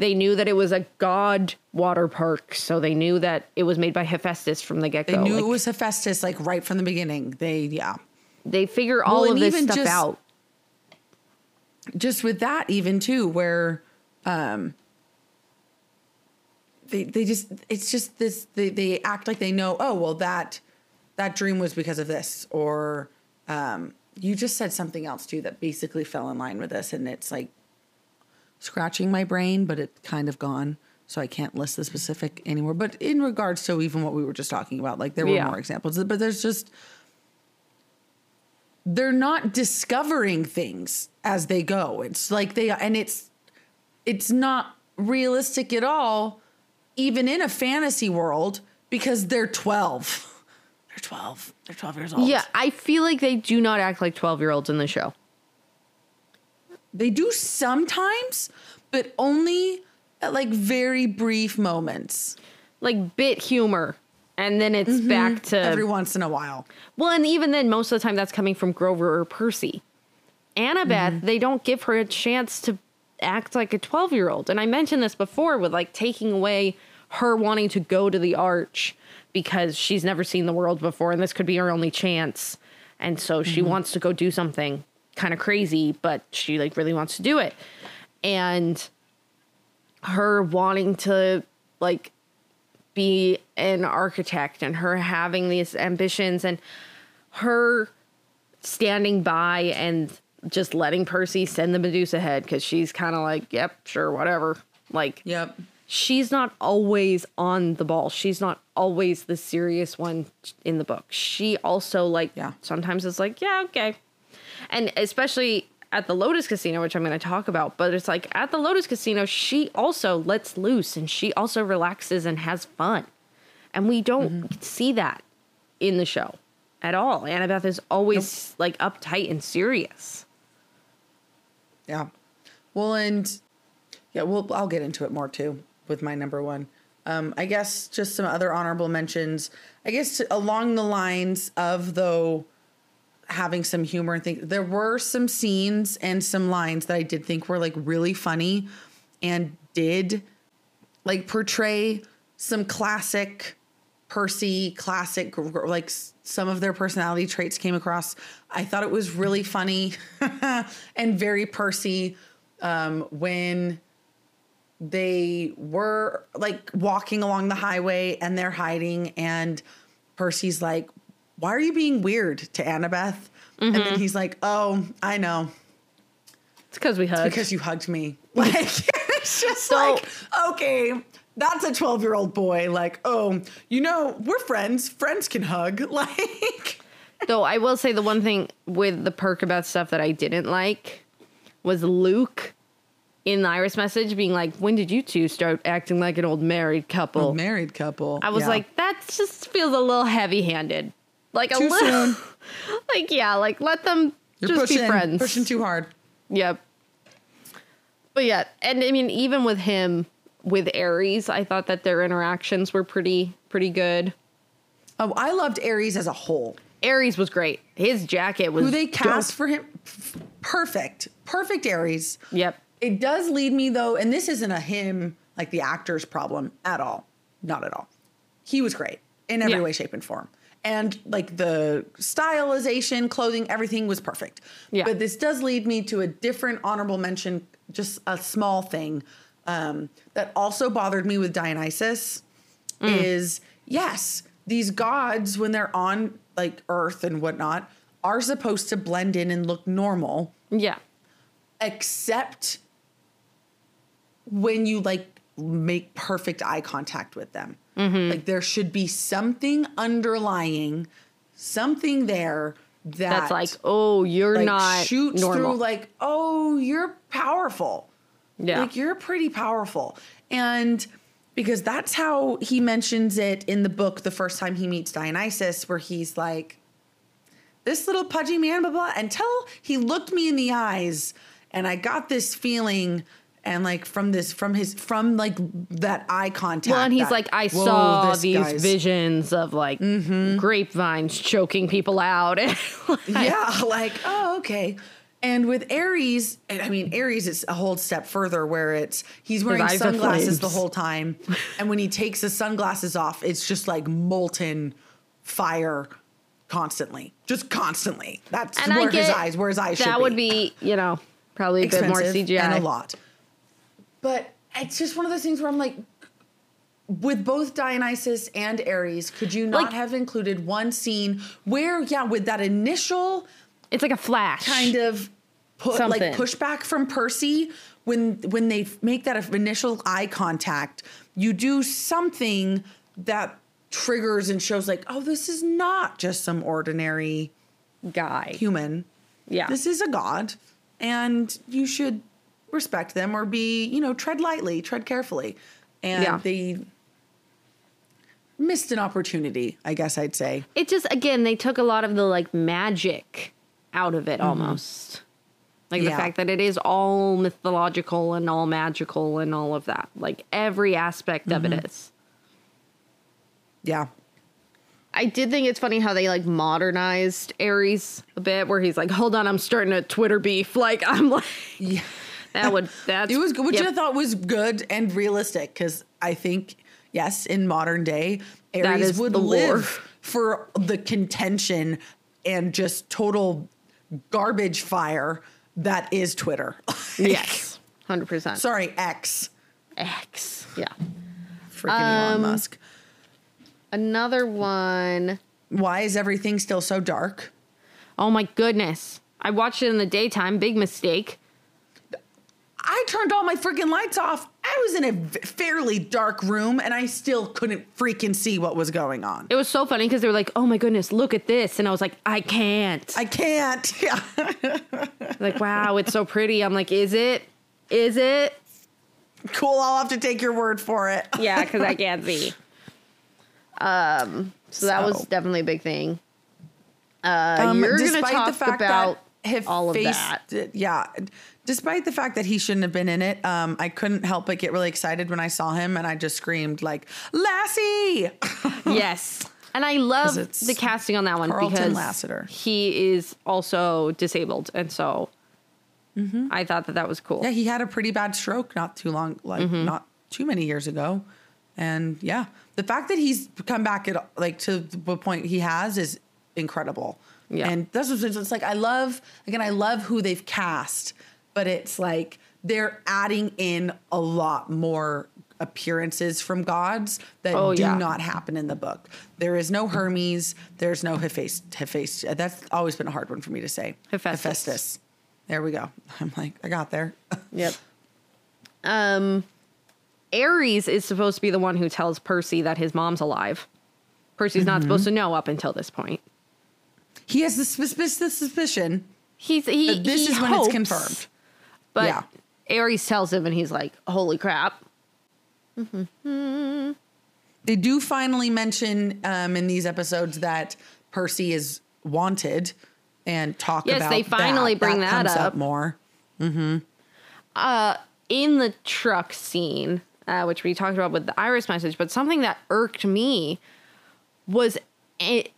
They knew that it was a god water park, so they knew that it was made by Hephaestus from the get go. They knew it was Hephaestus like right from the beginning. They yeah. they figure all Well, of this stuff just- out. Just with that even too where um they they just it's just this they they act like they know, oh, well that that dream was because of this or um you just said something else too that basically fell in line with this and it's like scratching my brain, but it's kind of gone. so I can't list the specific anymore. But in regards to even what we were just talking about, like there were Yeah. more examples, but there's just they're not discovering things as they go. It's like they and it's it's not realistic at all, even in a fantasy world, because they're 12. They're 12. They're 12 years old. Yeah, I feel like they do not act like 12 year olds in the show. They do sometimes, but only at like very brief moments. Like bit humor. And then it's mm-hmm. back to. Every once in a while. well, and even then, most of the time that's coming from Grover or Percy. Annabeth, mm-hmm. they don't give her a chance to act like a 12 year old. And I mentioned this before with like taking away her wanting to go to the arch because she's never seen the world before and this could be her only chance. And so she mm-hmm. wants to go do something kind of crazy, but she like really wants to do it. And her wanting to like be an architect and her having these ambitions and her standing by and just letting Percy send the Medusa head because she's kind of like, yep, sure, whatever. Like, Yep. she's not always on the ball. She's not always the serious one in the book. She also like Yeah. sometimes is like, yeah, okay. And especially at the Lotus Casino, which I'm going to talk about, but it's like at the Lotus Casino, she also lets loose and she also relaxes and has fun. And we don't see that in the show at all. Annabeth is always like uptight and serious. Yeah. Well, and yeah, well, I'll get into it more too with my number one. Um, I guess just some other honorable mentions. I guess along the lines of though having some humor and things. There were some scenes and some lines that I did think were like really funny and did like portray some classic Percy, classic, like some of their personality traits came across. I thought it was really funny and very Percy um, when they were like walking along the highway and they're hiding and Percy's like, "Why are you being weird to Annabeth?" And then mm-hmm. he's like, "Oh, I know. It's because we hug. Because you hugged me." Like it's just So- like, "Okay, that's a 12-year-old boy like, "Oh, you know, we're friends. Friends can hug." Like Though I will say the one thing with the Percabeth stuff that I didn't like was Luke in the Iris message being like, "When did you two start acting like an old married couple?" married couple. I was Yeah. like, that just feels a little heavy-handed. Like a Too little, soon. like yeah, like let them You're just pushing be friends. pushing too hard. Yep. But yeah, and I mean, even with him, with Ares, I thought that their interactions were pretty, pretty good. Oh, I loved Ares as a whole. Ares was great. His jacket was Who they cast dope. for him, perfect, perfect Ares. Yep. It does lead me though, and this isn't a him like the actor's problem at all, not at all. He was great in every Yeah. way, shape, and form, and like the stylization, clothing, everything was perfect. Yeah. But this does lead me to a different honorable mention, just a small thing um, that also bothered me with Dionysus is yes, these gods when they're on like Earth and whatnot are supposed to blend in and look normal Yeah. except when you like make perfect eye contact with them. Mm-hmm. Like there should be something underlying, something there that That's like, oh, you're like, not shoots normal. through like, oh, you're powerful. yeah. Like you're pretty powerful. And because that's how he mentions it in the book the first time he meets Dionysus, where he's like, this little pudgy man, blah, blah, until he looked me in the eyes and I got this feeling and like from this, from his, from like that eye contact. well, and he's that, like, I saw these guy's- Mm-hmm. visions of like grapevines choking people out. Like, yeah, like, oh, okay. And with Ares, I mean, Ares is a whole step further where it's he's wearing sunglasses the whole time. And when he takes his sunglasses off, it's just like molten fire constantly. Just constantly. That's And where his eyes, where his eyes should that would be, you know, probably a bit more CGI. and a lot. But it's just one of those things where I'm like, with both Dionysus and Ares, could you not Like- have included one scene where, yeah, with that initial It's like a flash. kind of put like pushback from Percy when when they make that initial eye contact. You do something that triggers and shows like, oh, this is not just some ordinary Guy. human. Yeah. This is a god, and you should respect them or be, you know, tread lightly, tread carefully. And Yeah. they missed an opportunity, I guess I'd say. it just again they took a lot of the like magic out of it almost like the Mm-hmm. Yeah. fact that it is all mythological and all magical and all of that like every aspect of Mm-hmm. it is Yeah. i did think it's funny how they like modernized ares a bit where he's like hold on i'm starting a twitter beef like i'm like Yeah. That would that's It was good, which yep. I thought was good and realistic because I think, yes, in modern day, Ares would the lore. live for the contention and just total garbage fire that is Twitter. yes 100% Sorry, X. x yeah Freaking Um, Elon Musk. another one Why is everything still so dark? oh my goodness i watched it in the daytime big mistake I turned all my freaking lights off. I was in a fairly dark room and I still couldn't freaking see what was going on. It was so funny because they were like, "Oh my goodness, look at this," and I was like, "I can't." I can't. Yeah. like, wow, it's so pretty. I'm like, "Is it? Is it?" cool. I'll have to take your word for it. Yeah, because I can't see. Um, so that was definitely a big thing. Uh, Um, you're gonna talk the fact about his all of face, that. Yeah, despite the fact that he shouldn't have been in it, um, I couldn't help but get really excited when I saw him, and I just screamed like "Lassie!" yes, and I love the casting on that one Carlton because Lassiter. he is also disabled, and so I thought that that was cool. Mm-hmm. yeah, he had a pretty bad stroke not too long, like Mm-hmm. not too many years ago, and yeah, the fact that he's come back at like to the point he has is incredible. Yeah. and that's what it's it's like. I love again. I love who they've cast, but it's like they're adding in a lot more appearances from gods that Oh, do yeah. not happen in the book. There is no Hermes. There's no Hephaestus. That's always been a hard one for me to say. Hephaestus. Hephaestus. There we go. I'm like, I got there. Yep. Um, Ares is supposed to be the one who tells Percy that his mom's alive. Percy's not supposed to know up until this point. He has the suspicion. He's he. that this he is when it's confirmed. But Yeah. Ares tells him, and he's like, "Holy crap!" They do finally mention um, in these episodes that Percy is wanted and talk Yes, about Yes, they finally that. bring that comes up. more. Mm-hmm. Uh, In the truck scene, uh, which we talked about with the Iris message, but something that irked me was it,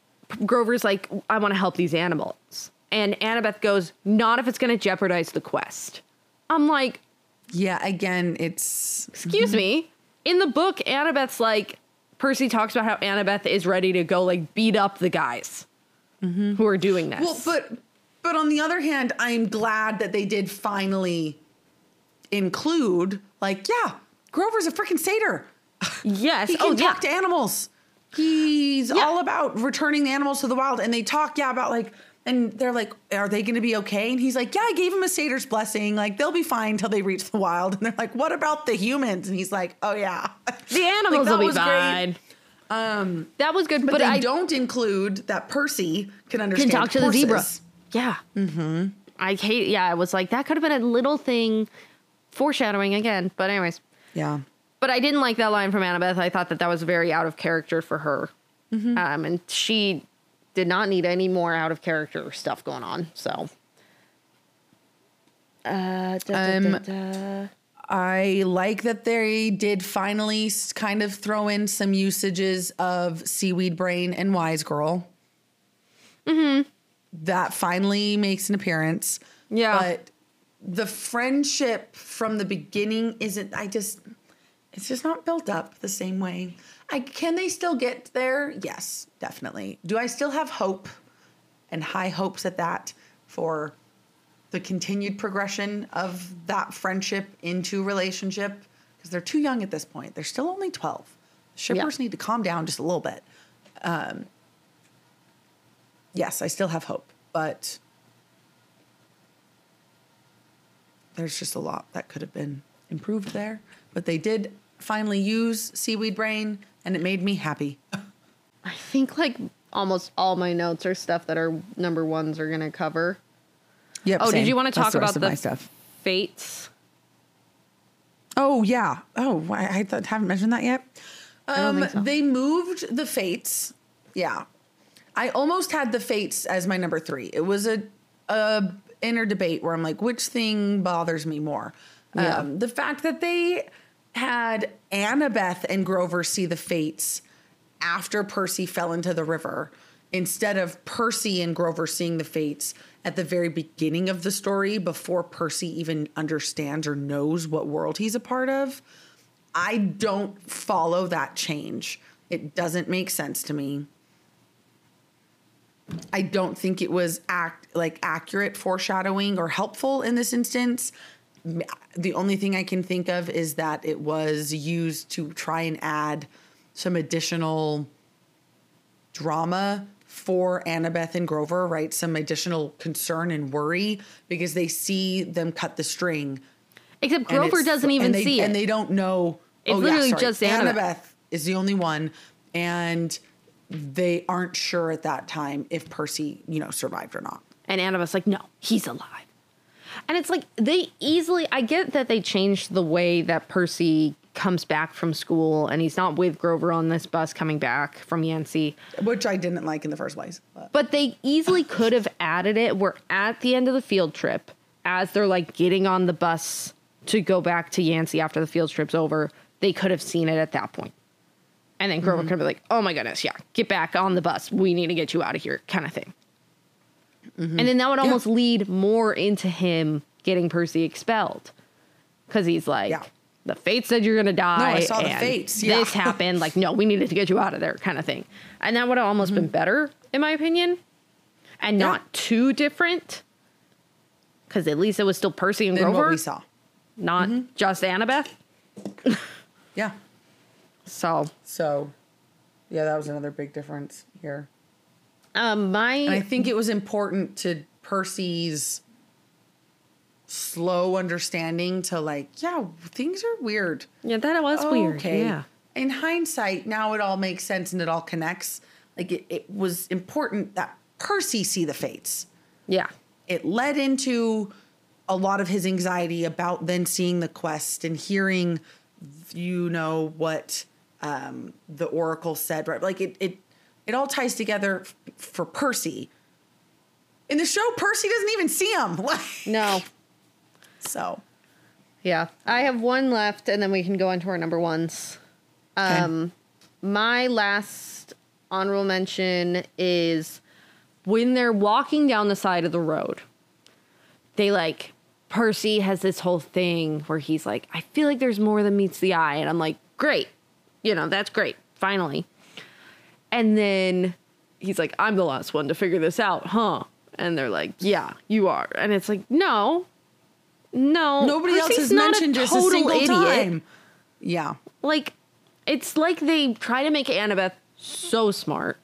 Grover's like, "I want to help these animals," and Annabeth goes, "Not if it's going to jeopardize the quest." I'm like, Yeah, again, it's excuse Mm-hmm. me. In the book, Annabeth's like Percy talks about how Annabeth is ready to go like beat up the guys who are doing this. Mm-hmm. well, but but on the other hand, I'm glad that they did finally include like, yeah, Grover's a freaking satyr. yes, He can oh yeah, talk to animals. He's Yeah. all about returning the animals to the wild. And they talk, yeah, about like, and they're like, are they going to be okay? And he's like, yeah, I gave him a satyr's blessing. Like, they'll be fine till they reach the wild. And they're like, what about the humans? And he's like, oh, yeah. the animals that will be fine. Um, that was good, But, but, they I don't include that Percy can can understand talk to horses. the zebra. Yeah, mm-hmm. I hate. Yeah, I was like that could have been a little thing, foreshadowing again. But anyways, Yeah. But I didn't like that line from Annabeth. I thought that that was very out of character for her, Mm-hmm. um, and she did not need any more out of character stuff going on. So, uh, da, da, da, Um, da. I like that they did finally kind of throw in some usages of seaweed brain and wise girl. Mm-hmm. That finally makes an appearance. Yeah. But the friendship from the beginning isn't, I just, it's just not built up the same way. I, can they still get there? Yes, definitely. Do I still have hope and high hopes at that for the continued progression of that friendship into relationship because they're too young at this point. They're still only 12. Shippers need to calm down just a little bit. Um, yes, I still have hope, but there's just a lot that could have been improved there. But they did finally use seaweed brain, and it made me happy. I think like almost all my notes are stuff that our number ones are gonna cover. Yep. Oh, did you want to talk the about the my stuff? fates? Oh yeah. Oh, I, I thought, haven't mentioned that yet. Um, so. they moved the fates. Yeah, I almost had the fates as my number three. It was a a inner debate where I'm like, which thing bothers me more? Yeah. Um, the fact that they had Annabeth and Grover see the fates after Percy fell into the river instead of Percy and Grover seeing the fates at the very beginning of the story before Percy even understands or knows what world he's a part of. I don't follow that change. It doesn't make sense to me. I don't think it was act like accurate foreshadowing or helpful in this instance. The only thing I can think of is that it was used to try and add some additional drama for Annabeth and Grover, right? Some additional concern and worry because they see them cut the string. Except Grover doesn't even they, see it. And they don't know. It's oh, literally yeah, just Annabeth. Annabeth is the only one. And they aren't sure at that time if Percy, you know, survived or not. And Annabeth's like, no, he's alive. And it's like they easily, I get that they changed the way that Percy comes back from school and he's not with Grover on this bus coming back from Yancey. Which I didn't like in the first place. But But they easily could have added it where at the end of the field trip, as they're like getting on the bus to go back to Yancey after the field trip's over, they could have seen it at that point. And then Grover mm-hmm. could be like, oh my goodness, yeah, get back on the bus. We need to get you out of here, kind of thing. And then that would almost lead more into him getting Percy expelled. Because he's like, Yeah. the fate said you're going to die. No, I saw the fates, yeah. This happened. Like, no, we needed to get you out of there, kind of thing. And that would have almost been better, in my opinion. And Mm-hmm. Yeah. not too different. Because at least it was still Percy and then Grover, what we saw. not just Annabeth. Yeah. So, So, yeah, that was another big difference here. Um, my. And I think it was important to Percy's slow understanding to like, yeah, things are weird. yeah, that was weird. Okay. Yeah. In hindsight, now it all makes sense and it all connects. Like it, it was important that Percy see the fates. Yeah. It led into a lot of his anxiety about then seeing the quest and hearing, you know, what um, the oracle said. Right, like it, it, it all ties together f- for Percy. In the show, Percy doesn't even see him. No. so Yeah. I have one left, and then we can go on to our number ones. Okay. Um, my last honorable mention is when they're walking down the side of the road. They like Percy has this whole thing where he's like, I feel like there's more than meets the eye, and I'm like, great, you know, that's great, finally. And then he's like, I'm the last one to figure this out, huh? And they're like, Yeah, you are. And it's like, no, no, nobody else Percy's has not mentioned just a total single idiot time. Yeah. like it's like they try to make Annabeth so smart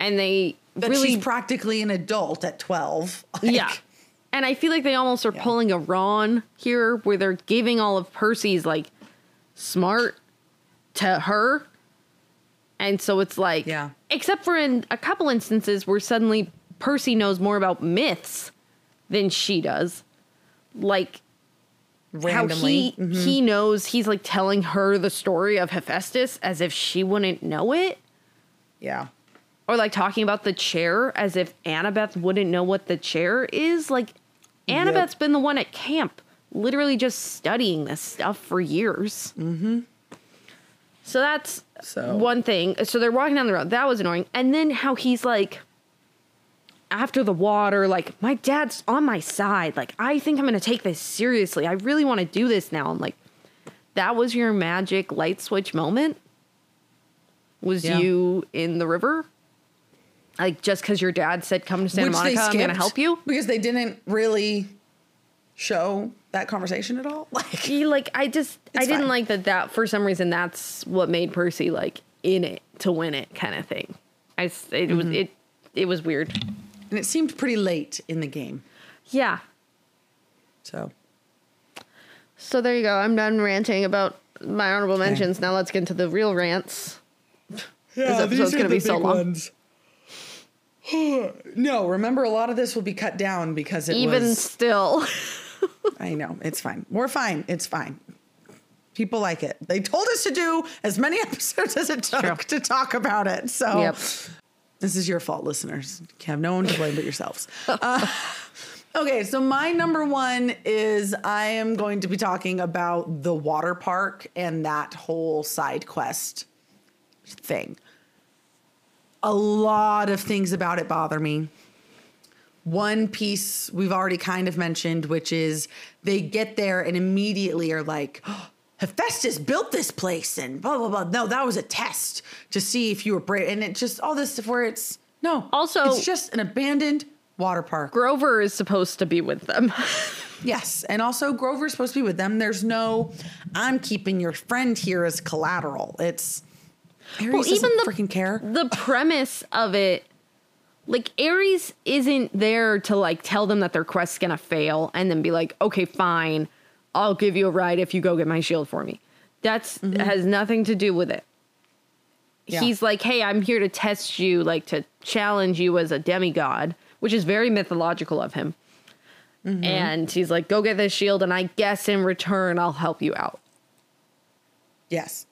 and they That really she's practically an adult at 12. Like, yeah and i feel like they almost are Yeah. pulling a ron here where they're giving all of percy's like smart to her and so it's like Yeah. except for in a couple instances where suddenly percy knows more about myths than she does like Randomly. Mm-hmm. how he he knows he's like telling her the story of Hephaestus as if she wouldn't know it, yeah. or like talking about the chair as if Annabeth wouldn't know what the chair is. Like Annabeth's been the one at camp, literally just studying this stuff for years. Mm-hmm. So that's So- one thing. So they're walking down the road. That was annoying. And then how he's like. After the water, like my dad's on my side. Like I think I'm gonna take this seriously. I really want to do this now. I'm like, that was your magic light switch moment. Was Yeah. you in the river? Like just because your dad said come to Santa Monica, I'm gonna help you. because they didn't really show that conversation at all. Like, He like I just I It's didn't fine. like that. That for some reason that's what made Percy like in it to win it kind of thing. I it was Mm-hmm. it it was weird. and it seemed pretty late in the game. Yeah, So, So there you go. I'm done ranting about my honorable mentions. Now let's get into the real rants. Yeah, this episode's gonna be so long. no, remember a lot of this will be cut down because it Even was. still. I know it's fine. We're fine. It's fine. People like it. They told us to do as many episodes as it true. took to talk about it. So Yep. this is your fault, listeners. You have no one to blame but yourselves. Uh, okay, so my number one is I am going to be talking about the water park and that whole side quest thing. A lot of things about it bother me. One piece we've already kind of mentioned, which is they get there and immediately are like, oh, Hephaestus built this place and blah, blah, blah. No, that was a test to see if you were brave. And it just, all this stuff where it's, no. Also- it's just an abandoned water park. Grover is supposed to be with them. Yes. And also, Grover's supposed to be with them. There's no, I'm keeping your friend here as collateral. It's, well, even the freaking care. the premise of it, like Ares isn't there to like tell them that their quest's gonna fail and then be like, okay, fine, I'll give you a ride if you go get my shield for me. That's mm-hmm. has nothing to do with it. Yeah. He's like, hey, I'm here to test you, like to challenge you as a demigod, which is very mythological of him. Mm-hmm. And he's like, go get this shield, and I guess in return, I'll help you out. Yes.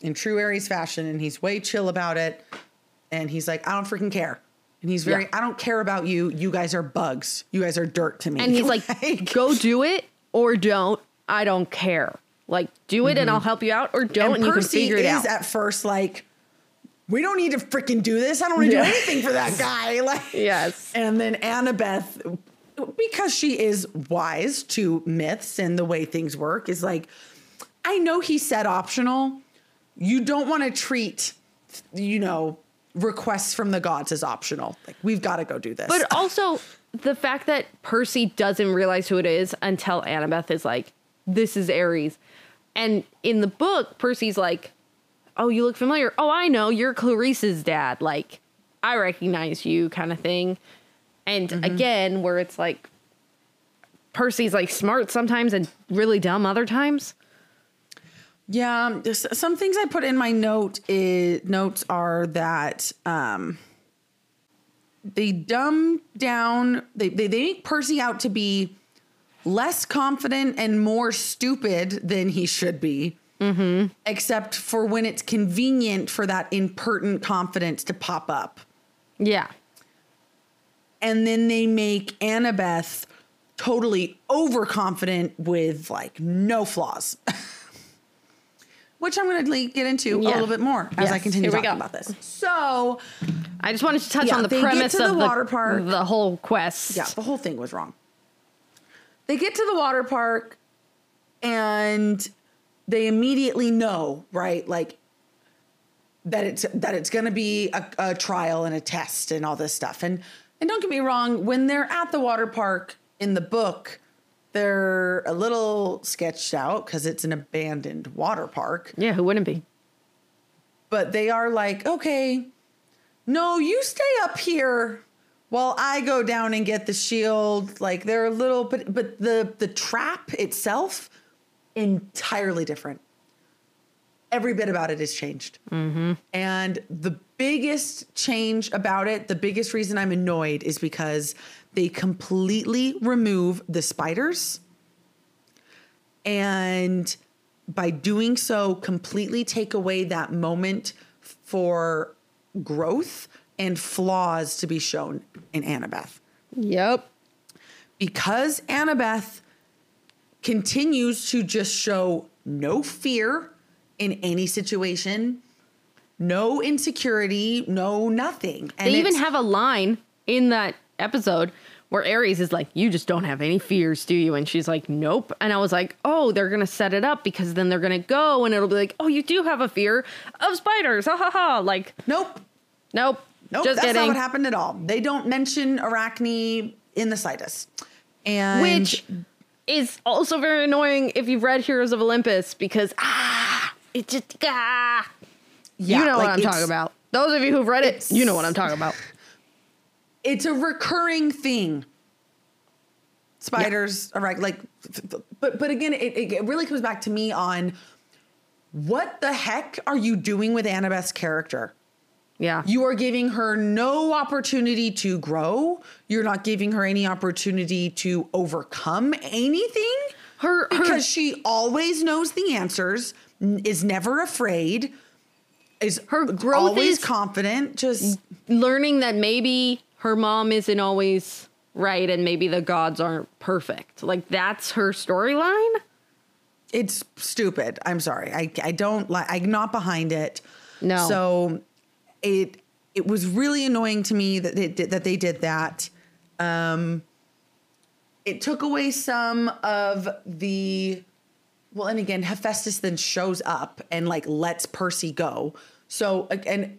In true Ares fashion, and he's way chill about it. And he's like, I don't freaking care. And he's very, Yeah. I don't care about you. You guys are bugs. You guys are dirt to me. And he's like, go do it or don't. I don't care. Like, do it and mm-hmm. I'll help you out, or don't, and, and you can Percy figure it is out. at first like, we don't need to freaking do this. I don't want to Yeah. do anything for that guy. Like, yes. And then Annabeth, because she is wise to myths and the way things work, is like, I know he said optional. You don't want to treat, you know, requests from the gods is optional. Like, we've got to go do this. But also the fact that Percy doesn't realize who it is until Annabeth is like, this is Ares. And in the book, Percy's like, oh, you look familiar. Oh, I know. You're Clarice's dad. Like, I recognize you, kind of thing. And mm-hmm. again, where it's like, Percy's like smart sometimes and really dumb other times. Yeah, um, some things I put in my note is, notes are that um, they dumb down. They, they they make Percy out to be less confident and more stupid than he should be. Except for when it's convenient for that impertinent confidence to pop up, Yeah. and then they make Annabeth totally overconfident with like no flaws. Which I'm going to get into a little bit more as I continue here talking about this. So, I just wanted to touch Yeah, on the premise to the of water park. the whole quest. yeah, the whole thing was wrong. They get to the water park and they immediately know, right? Like that it's that it's going to be a, a trial and a test and all this stuff. And and don't get me wrong, when they're at the water park in the book, they're a little sketched out because it's an abandoned water park. Yeah, who wouldn't be? but they are like, okay, no, you stay up here while I go down and get the shield. Like they're a little, but but the the trap itself entirely different. Every bit about it has changed, mm-hmm. and the biggest change about it, the biggest reason I'm annoyed is because they completely remove the spiders and by doing so completely take away that moment for growth and flaws to be shown in Annabeth. Yep. Because Annabeth continues to just show no fear in any situation, no insecurity, no nothing. And they even have a line in that episode where Ares is like, "You just don't have any fears, do you?" And she's like, "Nope." And I was like, "Oh, they're gonna set it up because then they're gonna go and it'll be like, oh, you do have a fear of spiders, ha ha ha!" Like, nope. nope, Nope, just that's kidding. not what happened at all. They don't mention Arachne in the slightest. And Which is also very annoying if you've read Heroes of Olympus because ah, it just ah, yeah, you know what I'm talking about. Those of you who've read it, you know what I'm talking about. It's a recurring thing spiders are right. like, but but again, it, it really comes back to me on what the heck are you doing with Annabeth's character? Yeah. You are giving her no opportunity to grow. You're not giving her any opportunity to overcome anything. Her- her- because she always knows the answers, is never afraid, is Her growth always is- confident. Just learning that maybe her mom isn't always right and maybe the gods aren't perfect. Like that's her storyline. it's stupid. I'm sorry. I I don't like. I'm not behind it. No. So it it was really annoying to me that it did, that they did that. Um, it took away some of the well, and again, Hephaestus then shows up and like lets Percy go. So and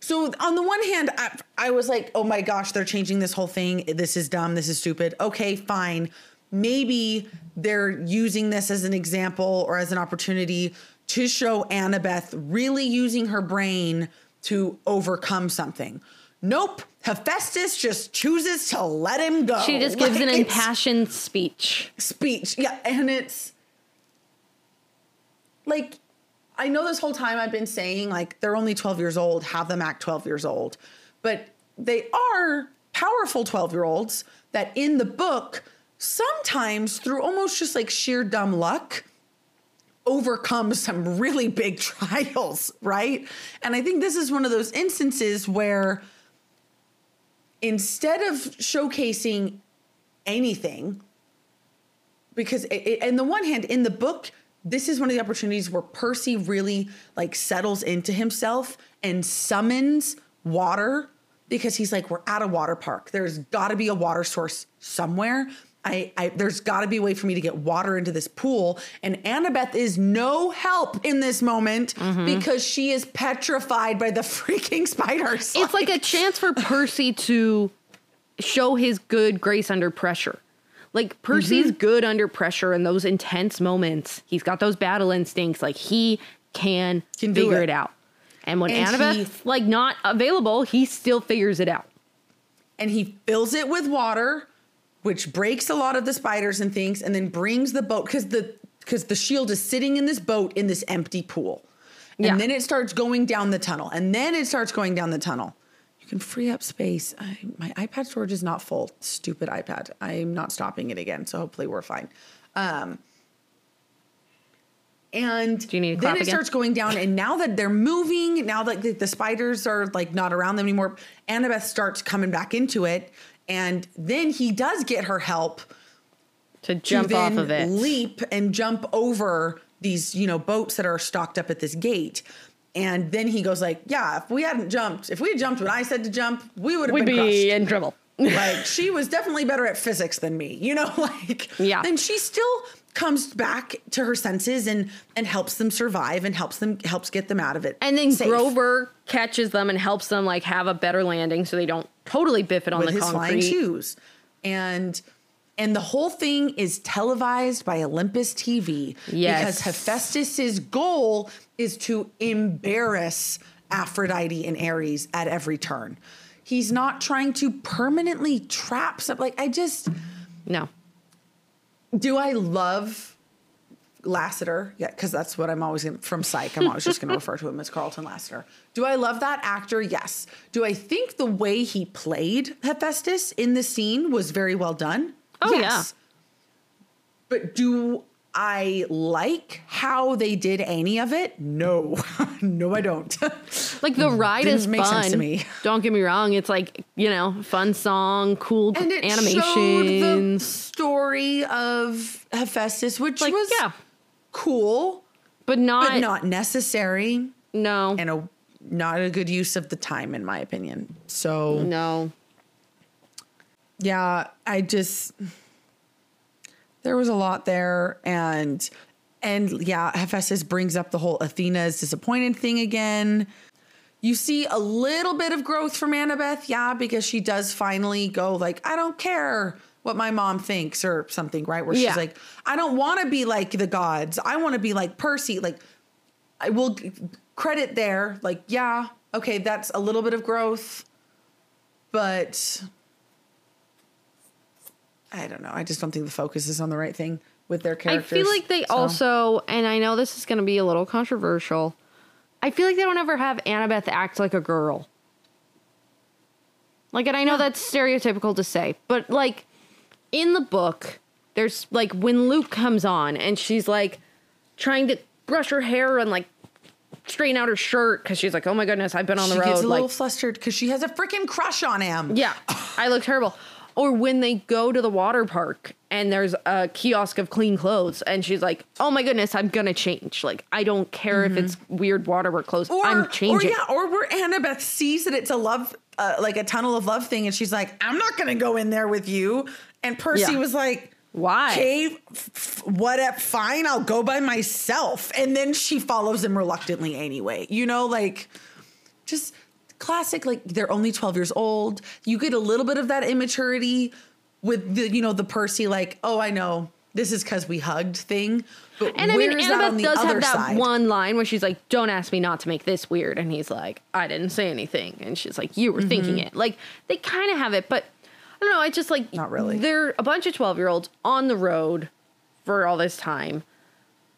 so on the one hand, I, I was like, oh my gosh, they're changing this whole thing. This is dumb. This is stupid. Okay, fine. Maybe they're using this as an example or as an opportunity to show Annabeth really using her brain to overcome something. Nope. Hephaestus just chooses to let him go. She just gives Like, an impassioned speech. speech. Yeah, and it's like I know this whole time I've been saying like they're only 12 years old, have them act 12 years old. But they are powerful 12-year-olds that in the book sometimes through almost just like sheer dumb luck overcome some really big trials, right? And I think this is one of those instances where instead of showcasing anything because it, it, the one hand in the book this is one of the opportunities where percy really like settles into himself and summons water because he's like we're at a water park. There's got to be a water source somewhere. I, I there's got to be a way for me to get water into this pool. And annabeth is no help in this moment mm-hmm. because she is petrified by the freaking spiders It's like a chance for Percy to show his good grace under pressure. Like Percy's Mm-hmm. good under pressure in those intense moments. He's got those battle instincts. Like he can, Can figure it. it. out. And when And Annabeth's he- like not available, he still figures it out. and he fills it with water, which breaks a lot of the spiders and things, and then brings the boat because the because the shield is sitting in this boat in this empty pool. And Yeah. then it starts going down the tunnel, and then it starts going down the tunnel. You can free up space. I, my iPad storage is not full. Stupid iPad. I'm not stopping it again, so hopefully we're fine. Um, and Do you need then it again? starts going down, and now that they're moving, now that the, the spiders are like not around them anymore, Annabeth starts coming back into it, and then he does get her help To to jump off of it. leap and jump over these you know boats that are stocked up at this gate. And then he goes like, "Yeah, if we hadn't jumped, if we had jumped when I said to jump, we would have We'd been be crushed." in trouble. like she was definitely better at physics than me, you know, like Yeah. And she still comes back to her senses and and helps them survive and helps them helps get them out of it. And then safe Grover catches them and helps them like have a better landing so they don't totally biff it on with the his concrete. flying shoes, and and the whole thing is televised by Olympus TV Yes. because Hephaestus's goal is to embarrass Aphrodite and Ares at every turn. He's not trying to permanently trap some like I just No. do I love Lassiter? Yeah, because that's what I'm always gonna, from Psych. I'm always just going to refer to him as Carlton Lassiter. Do I love that actor? Yes. Do I think the way he played Hephaestus in the scene was very well done? Oh, yeah. But do I like how they did any of it? No, no, I don't. Like the ride Didn't is make fun. sense to me. Don't get me wrong. It's like, you know, fun song, cool and it animations. story of Hephaestus, which Like, was yeah. cool, But not, but not necessary. no. and a not a good use of the time in my opinion. So no. Yeah, I just there was a lot there and and yeah, Hephaestus brings up the whole Athena's disappointed thing again. You see a little bit of growth from Annabeth, yeah, because she does finally go like, I don't care what my mom thinks or something, right? Where Yeah. she's like, I don't want to be like the gods. I want to be like Percy. Like, I will credit there. Like, yeah, okay, that's a little bit of growth, but I don't know. I just don't think the focus is on the right thing with their characters. I feel like they so. also, and I know this is going to be a little controversial. I feel like they don't ever have Annabeth act like a girl. Like, and I know that's stereotypical to say, but like in the book, there's like when Luke comes on and she's like trying to brush her hair and like straighten out her shirt because she's like, oh my goodness, I've been on the she road. gets a like, little flustered because she has a freaking crush on him. yeah, I look terrible. Or when they go to the water park and there's a kiosk of clean clothes and she's like, "Oh my goodness, I'm gonna change. Like I don't care if it's weird water waterwork clothes. Or, I'm changing." Or yeah, or where Annabeth sees that it's a love, uh, like a tunnel of love thing, and she's like, "I'm not going to go in there with you." And Percy Yeah. was like, Why? Okay, f- what? At fine, I'll go by myself. And then she follows him reluctantly anyway. You know, like just classic. Like they're only twelve years old. You get a little bit of that immaturity with the, you know, the Percy. Like, oh, I know this is because we hugged thing. But And I mean, where is that Annabeth does have that side? one line where she's like, "Don't ask me not to make this weird," and he's like, "I didn't say anything," and she's like, "You were Mm-hmm. thinking it." Like they kind of have it, but I don't know. I just like Not really. They're a bunch of twelve year olds on the road for all this time.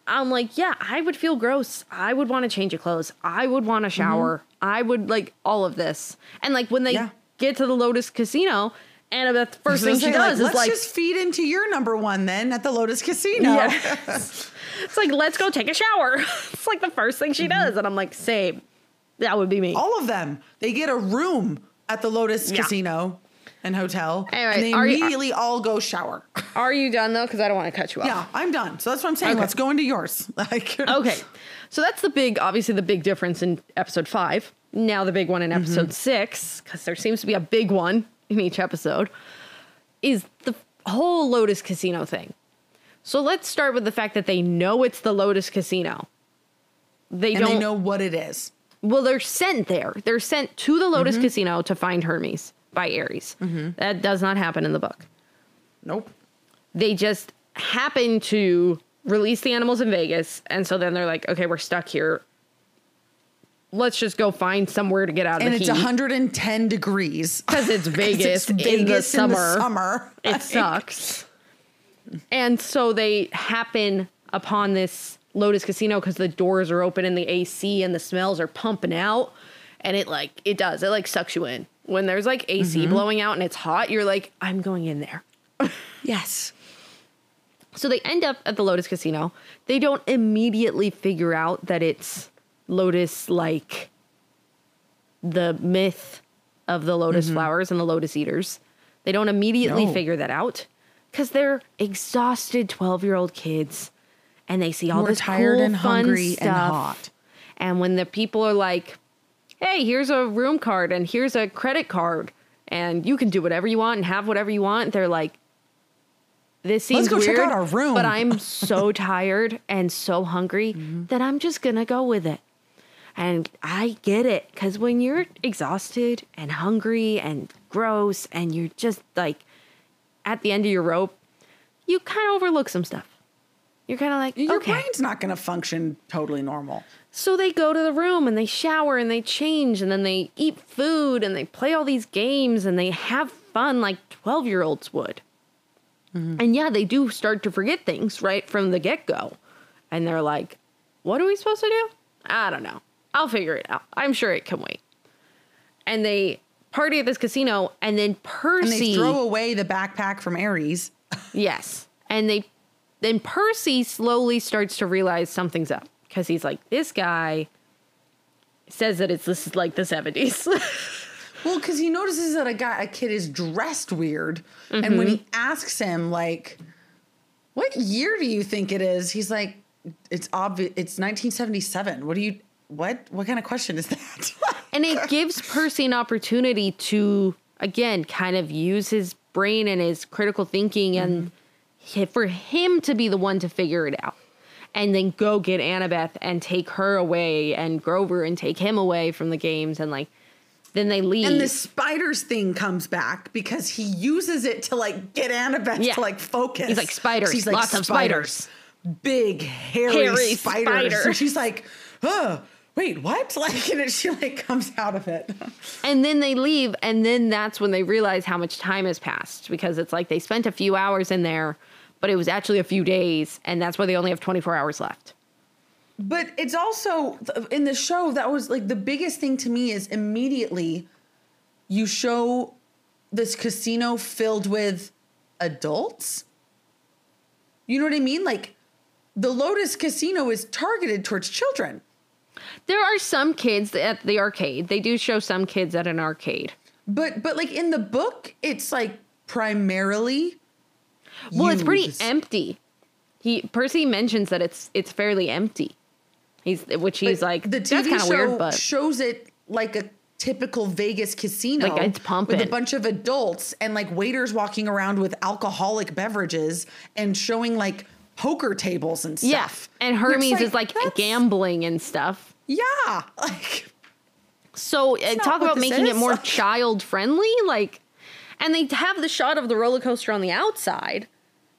I'm like, yeah, I would feel gross. I would want to change your clothes. I would want to shower. I would like all of this. And like when they Mm-hmm. Yeah. get to the Lotus Casino, Annabeth first thing she like, does is let's like, just feed into your number one then at the Lotus Casino. Yes. it's like, let's go take a shower. it's like the first thing she Mm-hmm. does. And I'm like, same. That would be me. All of them. They get a room at the Lotus Yeah. Casino and hotel, Anyway, and they are you- immediately all go shower. Are you done though? Because I don't want to cut you off. yeah, I'm done. So that's what I'm saying. Okay. Let's go into yours. Like, Okay. So that's the big, obviously, the big difference in episode five. Now the big one in episode Mm-hmm. six, because there seems to be a big one in each episode, is the whole Lotus Casino thing. So let's start with the fact that they know it's the Lotus Casino. They and don't they know what it is. Well, they're sent there. They're sent to the Lotus Mm-hmm. Casino to find Hermes by Ares. Mm-hmm. That does not happen in the book. Nope. They just happen to release the animals in Vegas, and so then they're like, "Okay, we're stuck here. Let's just go find somewhere to get out of And the it's 110 degrees. because it's Vegas, it's in the Vegas summer. summer. It sucks. And so they happen upon this Lotus Casino because the doors are open and the AC and the smells are pumping out. And it like, it does, it like sucks you in. When there's like AC Mm-hmm. blowing out and it's hot, you're like, I'm going in there. Yes. So they end up at the Lotus Casino. They don't immediately figure out that it's Lotus like the myth of the lotus flowers and the lotus eaters. They don't immediately No. figure that out because they're exhausted 12 year old kids and they see all Who are this tired cool, and fun hungry stuff. and hot. And when the people are like, hey, here's a room card and here's a credit card and you can do whatever you want and have whatever you want, they're like, this seems go check weird, out our room." but I'm so tired and so hungry Mm-hmm. that I'm just gonna go with it. And I get it because when you're exhausted and hungry and gross and you're just like at the end of your rope, you kind of overlook some stuff. You're kind of like, Your okay. brain's not going to function totally normal. So they go to the room and they shower and they change and then they eat food and they play all these games and they have fun like 12 year olds would. Mm-hmm. And yeah, they do start to forget things right from the get go. And they're like, what are we supposed to do? I don't know. I'll figure it out. I'm sure it can wait. And they party at this casino and then And Percy. they throw away the backpack from Ares. Yes. And they then Percy slowly starts to realize something's up because he's like, this guy says that it's this is like the 70s. Well, because he notices that a guy, a kid, is dressed weird, and mm-hmm. when he asks him, like, "What year do you think it is?" He's like, "It's obvious. It's 1977." What do you? What? What kind of question is that? and it gives Percy an opportunity to again kind of use his brain and his critical thinking and mm-hmm. for him to be the one to figure it out. And then go get Annabeth and take her away and Grover and take him away from the games and like then they leave. and the spiders thing comes back because he uses it to like get Annabeth Yeah. to like focus. He's like, "Spiders, She's like, lots of spiders." big hairy, Hairy spiders. spider. And she's like, "Huh." wait, what? Like, and she like comes out of it. And then they leave, and then that's when they realize how much time has passed because it's like they spent a few hours in there, but it was actually a few days, and that's why they only have 24 hours left. But it's also in the show that was like the biggest thing to me is immediately you show this casino filled with adults. You know what I mean? Like the Lotus Casino is targeted towards children. There are some kids at the arcade. They do show some kids at an arcade. But but like in the book, it's like primarily Well, it's pretty empty. He Percy mentions that it's it's fairly empty. He's which he's But like the TV that's kind of show weird, but shows it like a typical Vegas casino, Like, it's pumping. with a bunch of adults and like waiters walking around with alcoholic beverages and showing like poker tables and stuff. yeah. And Hermes is like that's- gambling and stuff. Yeah, like So uh, talk about making it more child friendly, like, and they have the shot of the roller coaster on the outside,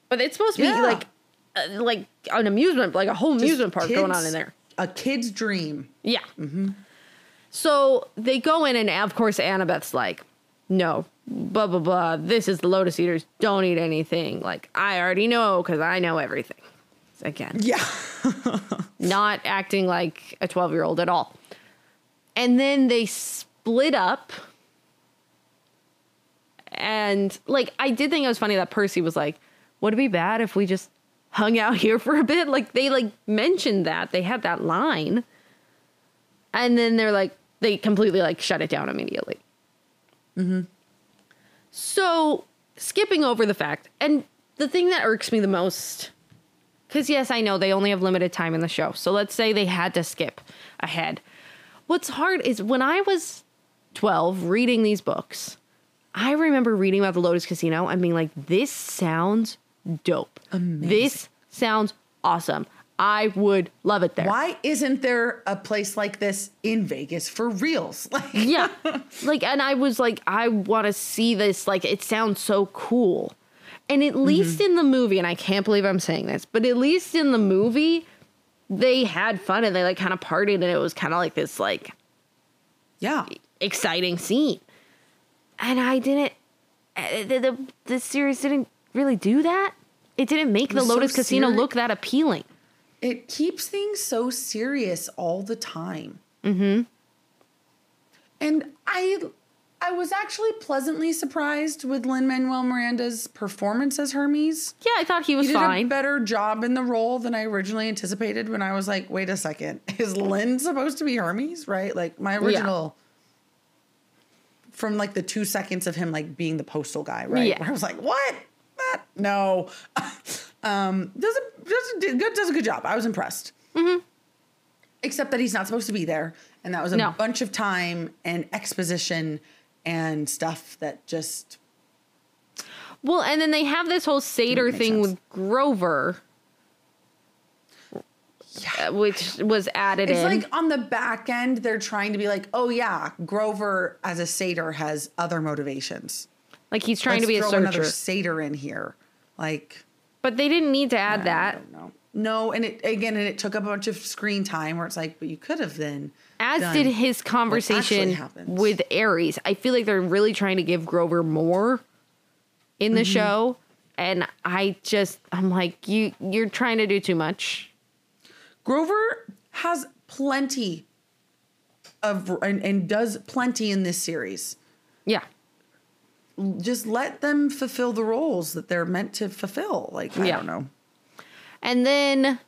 but it's supposed to Yeah. be like, uh, like an amusement, like a whole just amusement park going on in there. A kid's dream. Yeah. Mm-hmm. So they go in, and of course, Annabeth's like, no, blah, blah, blah. This is the Lotus Eaters. Don't eat anything. Like, I already know because I know everything. Again, Yeah, not acting like a 12 year old at all. And then they split up. And, like, I did think it was funny that Percy was like, would it be bad if we just hung out here for a bit? Like, they, like, mentioned that. They had that line. And then they're like, they completely, like, shut it down immediately. Hmm. So, skipping over the fact, and the thing that irks me the most, because yes, I know they only have limited time in the show. So let's say they had to skip ahead. What's hard is when I was 12 reading these books, I remember reading about the Lotus Casino and being like, this sounds dope. This sounds awesome. I would love it there. why isn't there a place like this in Vegas for reals? Like, yeah. Like, and I was like, I want to see this. Like, it sounds so cool. And at least mm-hmm. in the movie, and I can't believe I'm saying this, but at least in the movie, they had fun and they like kind of partied, and it was kind of like this like yeah, exciting scene. And I didn't. uh, The, the, the series didn't really do that. It didn't make the was so Lotus Casino seri- look that appealing. it keeps things so serious all the time. Mm-hmm. And I I was actually pleasantly surprised with Lin Manuel Miranda's performance as Hermes. Yeah, I thought he He was did fine. a better job in the role than I originally anticipated when I was like, wait a second, is Lin supposed to be Hermes? Right? Like my original from like the two seconds of him like being the postal guy, right? Yeah. Where I was like, what? That no. um does a does a good does a good job. I was impressed. Except that he's not supposed to be there. And that was a No. bunch of time and exposition and stuff that just Well, and then they have this whole satyr thing sense. with Grover, uh, which was added It's in. like on the back end, they're trying to be like, oh yeah, Grover as a satyr has other motivations. Like he's trying Let's to be a throw another searcher, satyr in here. Like but they didn't need to add that. no, and it again, and it took up a bunch of screen time where it's like, but you could have then. As done did his conversation with Ares. I feel like they're really trying to give Grover more in the Mm-hmm. show, and I just I'm like you you're trying to do too much. Grover has plenty of and, and does plenty in this series. Yeah. Just let them fulfill the roles that they're meant to fulfill. Like I Yeah. don't know. And then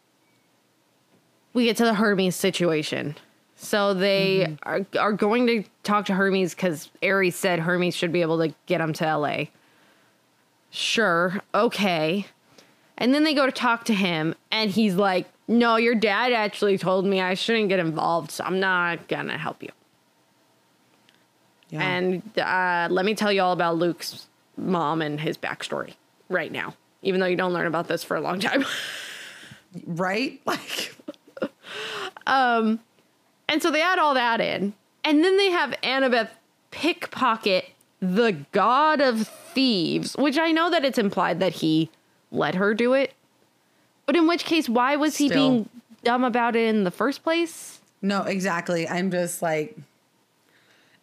we get to the Hermes situation. So they mm-hmm. are, are going to talk to Hermes because Ares said Hermes should be able to get him to LA. Sure, okay. And then they go to talk to him, and he's like, No, your dad actually told me I shouldn't get involved, so I'm not gonna help you. Yeah. And uh, let me tell you all about Luke's mom and his backstory right now, even though you don't learn about this for a long time. right? Like And so they add all that in. And then they have Annabeth pickpocket the god of thieves, which I know that it's implied that he let her do it. But in which case, why was he being dumb about it in the first place? No, exactly. I'm just like,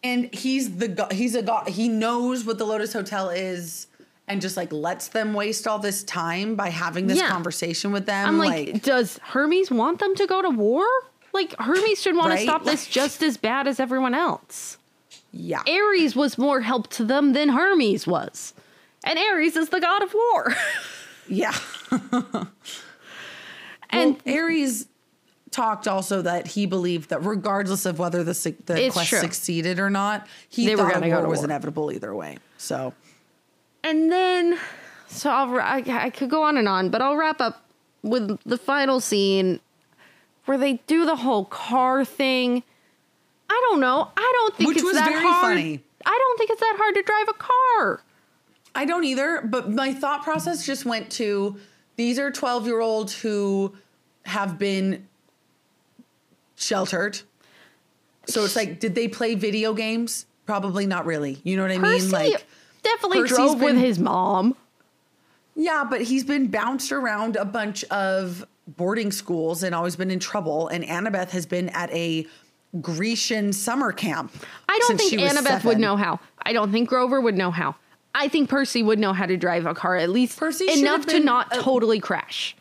and he's the go- he's a god. He knows what the Lotus Hotel is, and just like lets them waste all this time by having this Yeah. conversation with them. I'm like, does Hermes want them to go to war? Like Hermes should want Right? to stop this just as bad as everyone else. yeah, Ares was more help to them than Hermes was. And Ares is the god of war. yeah. and well, Ares talked also that he believed that regardless of whether the the quest true. succeeded or not, he They thought a gonna go war was war. inevitable either way. So and then so I'll I, I could go on and on, but I'll wrap up with the final scene where they do the whole car thing. I don't know. I don't think Which it's was that very hard. funny. I don't think it's that hard to drive a car. I don't either, but my thought process just went to these are 12 year olds who have been sheltered. So it's like, did they play video games? Probably not really. You know what I Percy mean? Like, definitely Percy's drove with his mom. yeah, but he's been bounced around a bunch of boarding schools and always been in trouble. And Annabeth has been at a Grecian summer camp. I don't think Annabeth would know how. I don't think Grover would know how. I think Percy would know how to drive a car at least Percy enough to not a- totally crash.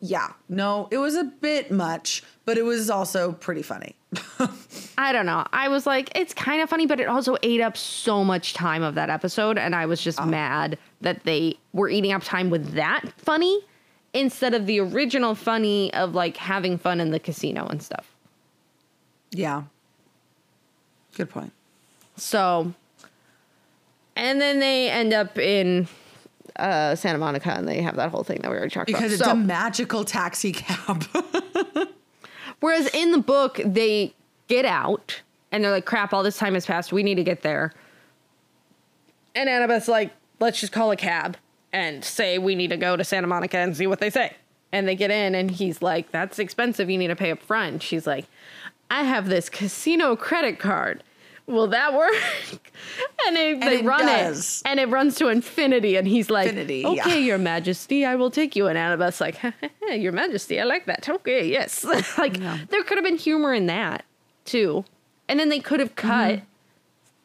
Yeah, no, it was a bit much, but it was also pretty funny. I don't know. I was like, it's kind of funny, but it also ate up so much time of that episode, and I was Oh. just mad that they were eating up time with that funny instead of the original funny of like having fun in the casino and stuff. Yeah. Good point. So, and then they end up in uh, Santa Monica, and they have that whole thing that we already talked Because about. Because it's So- a magical taxi cab. Whereas in the book, they get out and they're like, crap, all this time has passed. We need to get there. And Annabeth's like, let's just call a cab and say we need to go to Santa Monica and see what they say. And they get in and he's like, that's expensive. You need to pay up front. She's like, I have this casino credit card. Will that work? and they, they it run does. it and it runs to infinity. And he's like, Infinity, okay, yeah. your majesty, I will take you. And Annabeth's like, your majesty, I like that. Okay, yes. like there could have been humor in that too. And then they could have cut Mm-hmm.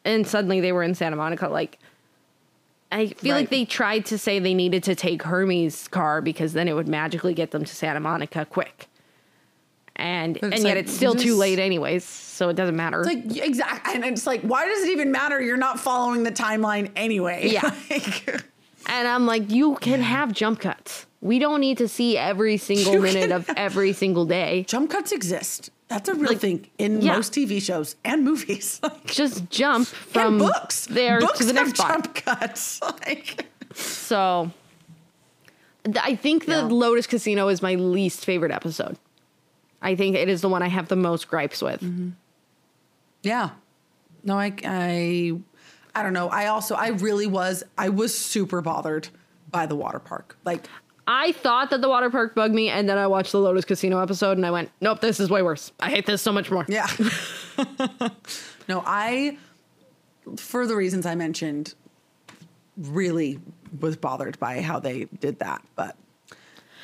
and suddenly they were in Santa Monica. Like I feel Right. like they tried to say they needed to take Hermes' car because then it would magically get them to Santa Monica quick. And and yet like, it's still too late anyways, so it doesn't matter. like exactly, and it's like, why does it even matter? You're not following the timeline anyway. Yeah. Like, And I'm like, you can have jump cuts. We don't need to see every single minute of every single day. jump cuts exist. That's a real Like, thing in yeah. most TV shows and movies. Like, Just jump from books. there books to the next spot. jump cuts. Like, So I think the Yeah. Lotus Casino is my least favorite episode. I think it is the one I have the most gripes with. Mm-hmm. yeah. No, I, I, I don't know. I also, I really was, I was super bothered by the water park. Like, I thought that the water park bugged me, and then I watched the Lotus Casino episode, and I went, "Nope, this is way worse. I hate this so much more." Yeah. no, I, for the reasons I mentioned, really was bothered by how they did that. But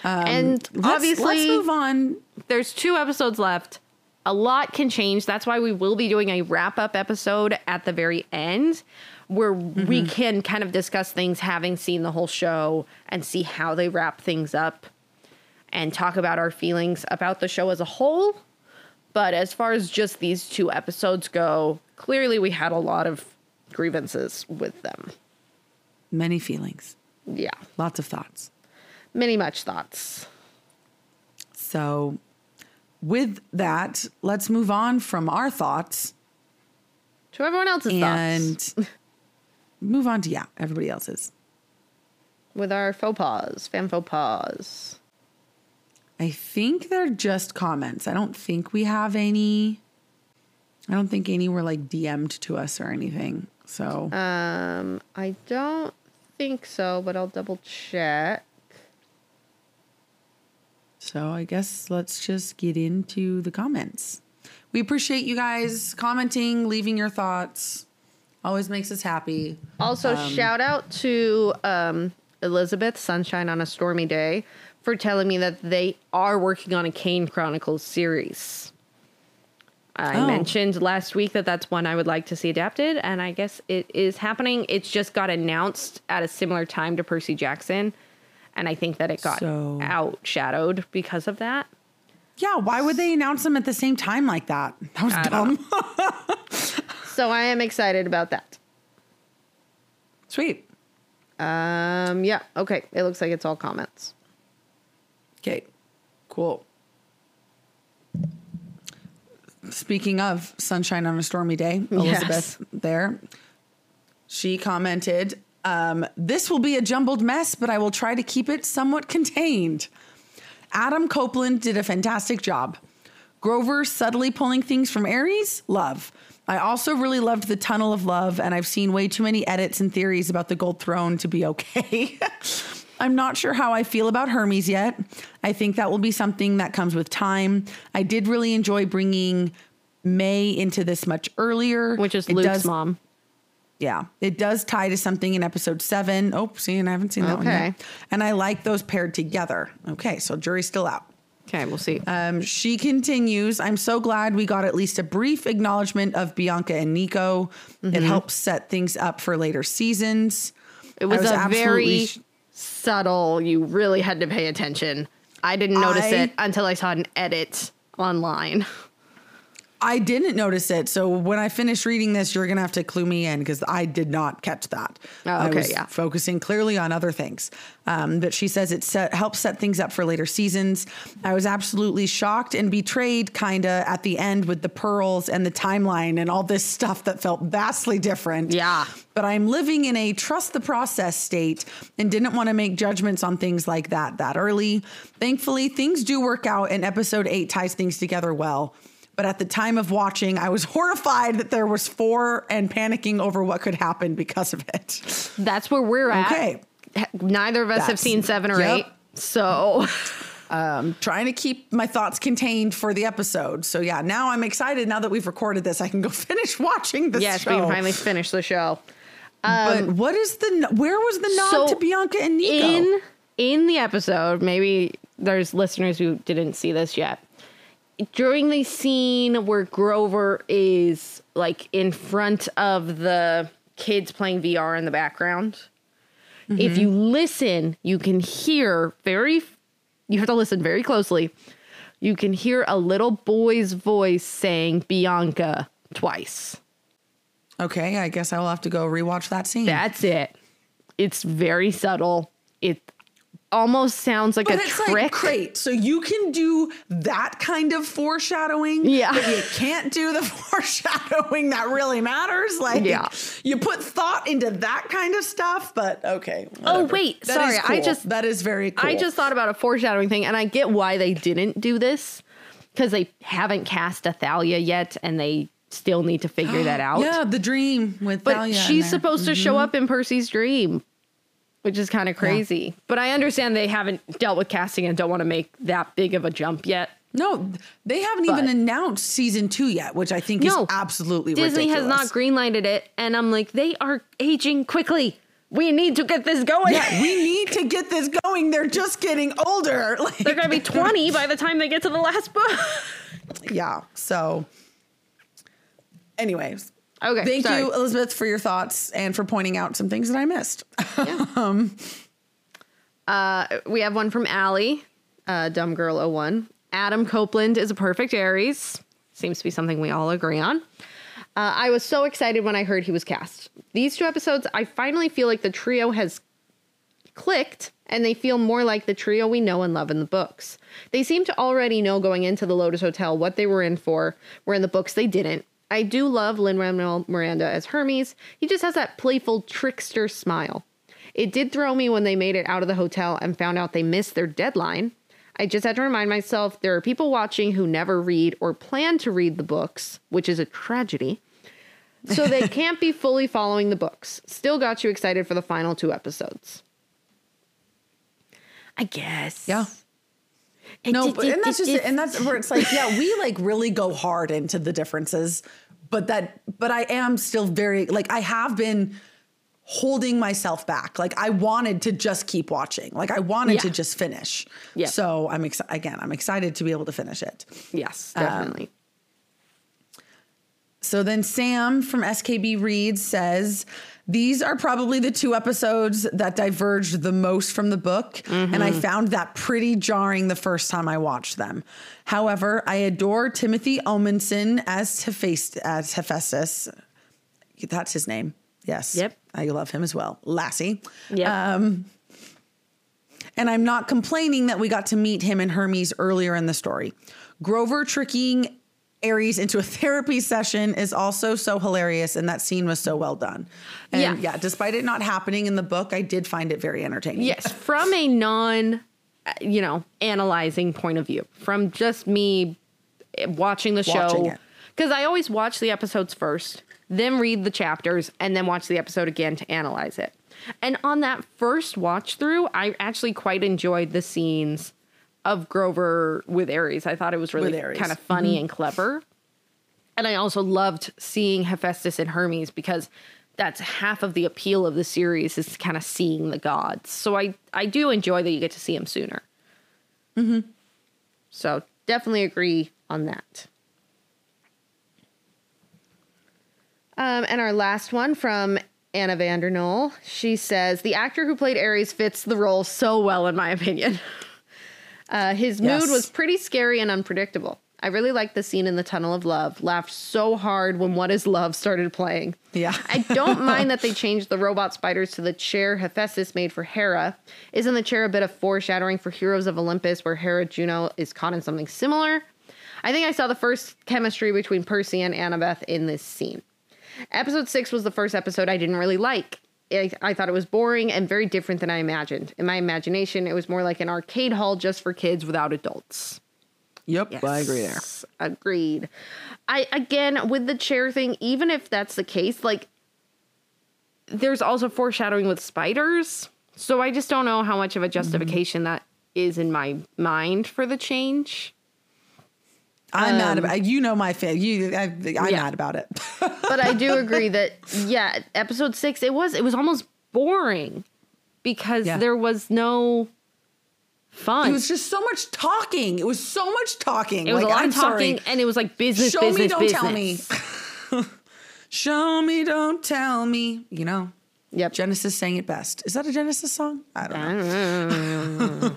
Um, and let's, obviously, let's move on. there's two episodes left. A lot can change. That's why we will be doing a wrap up episode at the very end where mm-hmm. we can kind of discuss things having seen the whole show and see how they wrap things up and talk about our feelings about the show as a whole. But as far as just these two episodes go, clearly we had a lot of grievances with them. Many feelings, Yeah. lots of thoughts. Many much thoughts. So, with that, let's move on from our thoughts To everyone else's thoughts. and move on to, yeah, everybody else's. With our faux pas, fan faux pas. I think they're just comments. I don't think we have any. I don't think any were like DM'd to us or anything. So, Um, I don't think so, but I'll double check. So I guess let's just get into the comments. We appreciate you guys commenting, leaving your thoughts. Always makes us happy. Also, shout out to um, Elizabeth Sunshine on a Stormy Day for telling me that they are working on a Kane Chronicles series. I Oh. mentioned last week that that's one I would like to see adapted, and I guess it is happening. It's just got announced at a similar time to Percy Jackson, and I think that it got So- outshadowed because of that. Yeah, why would they announce them at the same time like that? That was I dumb. So I am excited about that. Sweet. Um, yeah, okay. It looks like it's all comments. Okay, cool. Speaking of sunshine on a stormy day, Elizabeth there, she commented, um, This will be a jumbled mess, but I will try to keep it somewhat contained. Adam Copeland did a fantastic job. Grover subtly pulling things from Ares, love. I also really loved the Tunnel of Love, and I've seen way too many edits and theories about the Gold Throne to be okay. I'm not sure how I feel about Hermes yet. I think that will be something that comes with time. I did really enjoy bringing May into this much earlier, Which is It Luke's does- mom. Yeah, it does tie to something in episode seven. Oh, see, and I haven't seen that one Okay. yet. And I like those paired together. Okay, so jury's still out. Okay, we'll see. Um, she continues, I'm so glad we got at least a brief acknowledgement of Bianca and Nico. It helps set things up for later seasons. it was, I a absolutely very sh- subtle. You really had to pay attention. I didn't notice I- it until I saw an edit online. I didn't notice it. So when I finish reading this, you're going to have to clue me in because I did not catch that. Oh, I okay, was yeah. focusing clearly on other things. Um, but she says it set, helps set things up for later seasons. I was absolutely shocked and betrayed, kind of, at the end with the pearls and the timeline and all this stuff that felt vastly different. Yeah. But I'm living in a trust the process state and didn't want to make judgments on things like that that early. Thankfully, things do work out, and episode eight ties things together well. But at the time of watching, I was horrified that there was four and panicking over what could happen because of it. That's where we're at. Okay. Neither of us have seen seven or yep. eight. So um, Trying to keep my thoughts contained for the episode. So yeah, now I'm excited. Now that we've recorded this, I can go finish watching this yes, show. we can finally finish the show. but um, what is the where was the nod so to Bianca and Nico? In in the episode, maybe there's listeners who didn't see this yet. During the scene where Grover is like in front of the kids playing VR in the background, if you mm-hmm. listen, you can hear very you have to listen very closely. You can hear a little boy's voice saying Bianca twice. okay, I guess I will have to go rewatch that scene. That's it. It's very subtle. It almost sounds like But a it's trick. like great. So you can do that kind of foreshadowing. Yeah. But you can't do the foreshadowing that really matters. Like Yeah. you put thought into that kind of stuff, but okay. Oh, wait, That sorry, is I just- that is very cool. I just thought about a foreshadowing thing, and I get why they didn't do this because they haven't cast Athalia yet, and they still need to figure that out. Yeah, the dream with but Thalia in she's there. Mm-hmm. supposed to show up in Percy's dream, which is kind of crazy. But I understand they haven't dealt with casting and don't want to make that big of a jump yet. No, they haven't even announced season two yet, which I think No, is absolutely Disney has not greenlighted it, and I'm like, they are aging quickly. We need to get this going. Yeah, we need to get this going. They're just getting older. Like, They're going to be 20 by the time they get to the last book. yeah. So, anyways, Okay. thank sorry. you, Elizabeth, for your thoughts and for pointing out some things that I missed. Yeah. we have one from Allie, uh, Dumb Girl 01. Adam Copeland is a perfect Ares. Seems to be something we all agree on. Uh, I was so excited when I heard he was cast. These two episodes, I finally feel like the trio has clicked and they feel more like the trio we know and love in the books. They seem to already know going into the Lotus Hotel what they were in for, where in the books they didn't. I do love Lin Manuel Miranda as Hermes. He just has that playful trickster smile. It did throw me when they made it out of the hotel and found out they missed their deadline. I just had to remind myself there are people watching who never read or plan to read the books, which is a tragedy. So they can't be fully following the books. Still got you excited for the final two episodes. I guess. Yeah. No, but and that's just it. And that's where it's like, yeah, we like really go hard into the differences, but that, but I am still very like I have been holding myself back. Like I wanted to just keep watching. Like I wanted Yeah. to just finish. Yeah. So I'm excited again. I'm excited to be able to finish it. Yes, Um, definitely. So then Sam from SKB Reads says, these are probably the two episodes that diverged the most from the book, and I found that pretty jarring the first time I watched them. However, I adore Timothy Omundson as, Hephaest- as Hephaestus. That's his name. Yes. Yep. I love him as well. Lassie. Yep. Um, and I'm not complaining that we got to meet him and Hermes earlier in the story. Grover tricking Ares into a therapy session is also so hilarious, and that scene was so well done. And Yeah. yeah, despite it not happening in the book, I did find it very entertaining. yes, from a non, uh, you know, analyzing point of view, from just me eh, watching the Watching show, because I always watch the episodes first, then read the chapters, and then watch the episode again to analyze it. And on that first watch through, I actually quite enjoyed the scenes of Grover with Ares. I thought it was really kind of funny and clever. And I also loved seeing Hephaestus and Hermes because that's half of the appeal of the series is kind of seeing the gods. So I I do enjoy that you get to see them sooner. Mm-hmm. So definitely agree on that. Um, and our last one from Anna Vandernoel. She says the actor who played Ares fits the role so well, in my opinion. Uh, his Yes. mood was pretty scary and unpredictable. I really liked the scene in the Tunnel of Love. Laughed so hard when What Is Love started playing. Yeah. I don't mind that they changed the robot spiders to the chair Hephaestus made for Hera. Isn't the chair a bit of foreshadowing for Heroes of Olympus where Hera Juno is caught in something similar? I think I saw the first chemistry between Percy and Annabeth in this scene. Episode six was the first episode I didn't really like. I, I thought it was boring and very different than I imagined. In my imagination, it was more like an arcade hall just for kids without adults. Yep. I agree there. Yes, Agreed. I again with the chair thing, even if that's the case, like there's also foreshadowing with spiders. So I just don't know how much of a justification mm-hmm. that is in my mind for the change. I'm mad about you know my fan. You, I, I'm Um, Yeah. mad about it. But I do agree that yeah, episode six, it was it was almost boring because Yeah. there was no fun. it was just so much talking. It was so much talking. It was Like, a lot I'm of talking, sorry. and it was like business, Show business, me, don't business. tell me. Show me, don't tell me. You know, Yep. Genesis sang it best. Is that a Genesis song? I don't know.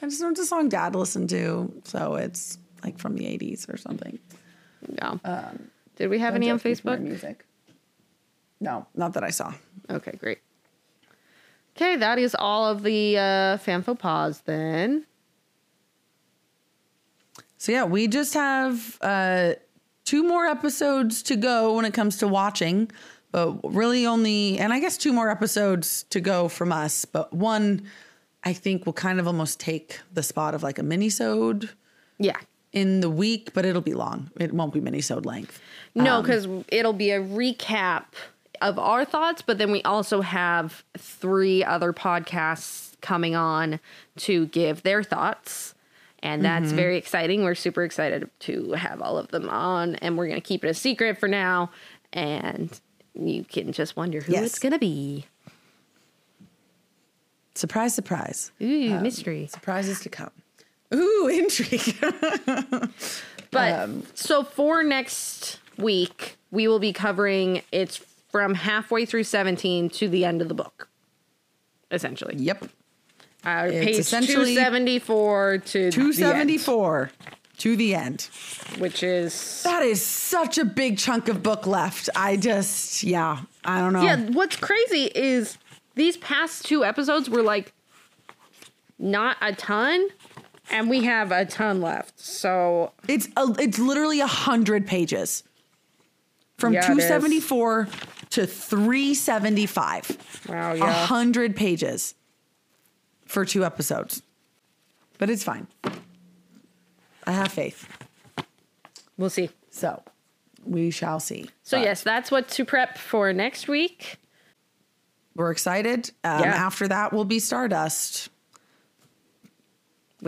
I just know it's a song Dad listened to, so it's like from the '80s or something. No. Did we have any on Don't judge me for my Facebook? Music. No, not that I saw. Okay, great. Okay, that is all of the uh, fan faux pas then. So yeah, we just have uh, two more episodes to go when it comes to watching, but really only, and I guess two more episodes to go from us. But one, I think, will kind of almost take the spot of like a mini-sode Yeah. In the week, but it'll be long. It won't be mini-sode length. No, um, because it'll be a recap of our thoughts, but then we also have three other podcasts coming on to give their thoughts. And that's mm-hmm. very exciting. We're super excited to have all of them on, and we're going to keep it a secret for now. And you can just wonder who Yes. it's going to be. Surprise, surprise. Ooh, um, mystery. Surprises to come. Ooh, intrigue. But Um, so for next week, we will be covering it's from halfway through 17 to the end of the book, essentially. yep. Uh, It's page essentially 274 to 274 to the end. the end, which is That is such a big chunk of book left. I just, yeah, I don't know. yeah. What's crazy is these past two episodes were like not a ton, and we have a ton left. So It's a, it's literally a hundred pages from Yeah, 274 to 375. wow, A yeah. hundred pages for two episodes, but it's fine. I have faith. We'll see. So we shall see. So But yes, that's what to prep for next week. we're excited. Um, Yeah. After that will be Stardust.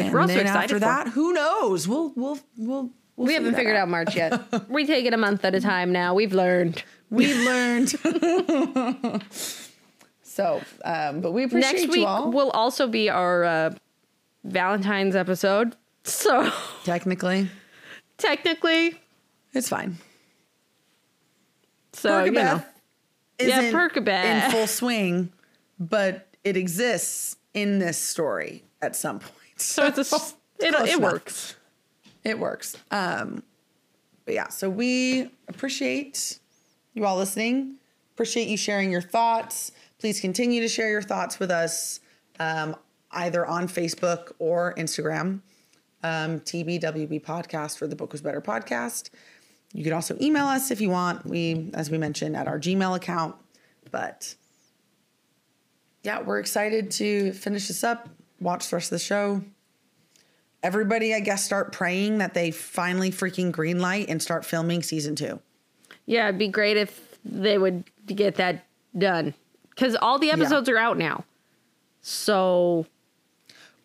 Which and we're also then excited after for. that, who knows? We'll we'll we'll. we'll we haven't figured out March yet. we take it a month at a time now. We've learned. We've learned. so, um, but we appreciate Next you week all. will also be our uh, Valentine's episode. So Technically, technically, it's fine. So you know, Yeah, isn't Percabeth. in full swing, but it exists in this story at some point. So it's a, it, it works. It works. Um, but yeah, so we appreciate you all listening. Appreciate you sharing your thoughts. Please continue to share your thoughts with us um, either on Facebook or Instagram. Um, TBWB podcast for the Book Was Better podcast. You can also email us if you want. We, as we mentioned, at our Gmail account. But yeah, we're excited to finish this up, watch the rest of the show everybody i guess start praying that they finally freaking green light and start filming season two Yeah, it'd be great if they would get that done because all the episodes are out now. So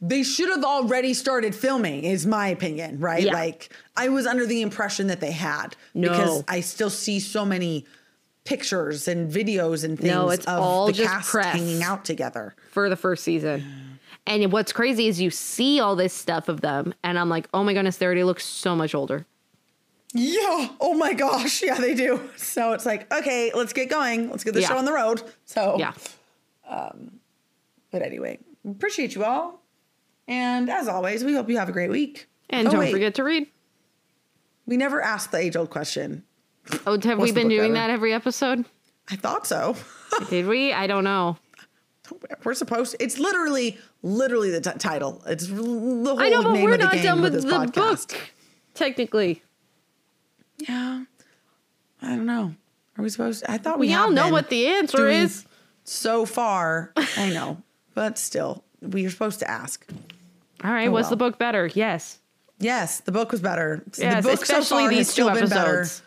they should have already started filming is my opinion right Yeah. like i was under the impression that they had No. because i still see so many pictures and videos and things No, it's of all the just cast press. hanging out together for the first season. And what's crazy is you see all this stuff of them, and I'm like, oh my goodness, they already look so much older. yeah oh my gosh yeah they do so it's like okay let's get going let's get the Yeah. show on the road so Yeah. Um, but anyway appreciate you all and as always we hope you have a great week And Oh, don't wait, forget to read. we never asked the age old question Oh, have we been doing that every episode? I thought so. Did we? I don't know. we're supposed. It's literally, literally the t- title. It's the whole I know, but name we're not done with this the podcast. book. Technically, Yeah, I don't know. Are we supposed? To, I thought we, we all know what the answer is. So far, I know, but still, we are supposed to ask. All right, Oh, was well. the book better? Yes. Yes, the book was better. Yes, the book so especially far has these two still been better. episodes.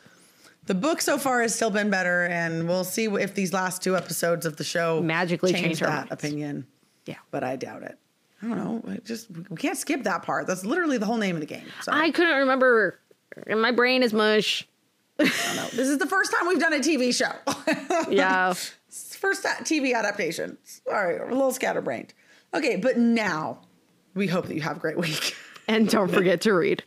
The book so far has still been better, and we'll see if these last two episodes of the show Magically change our that minds. opinion. Yeah. but I doubt it. I don't know. It just we can't skip that part. That's literally the whole name of the game. So I couldn't remember. My brain is mush. I don't know. This is the first time we've done a TV show. Yeah. First TV adaptation. Sorry, a little scatterbrained. Okay, but now we hope that you have a great week. and don't forget to read.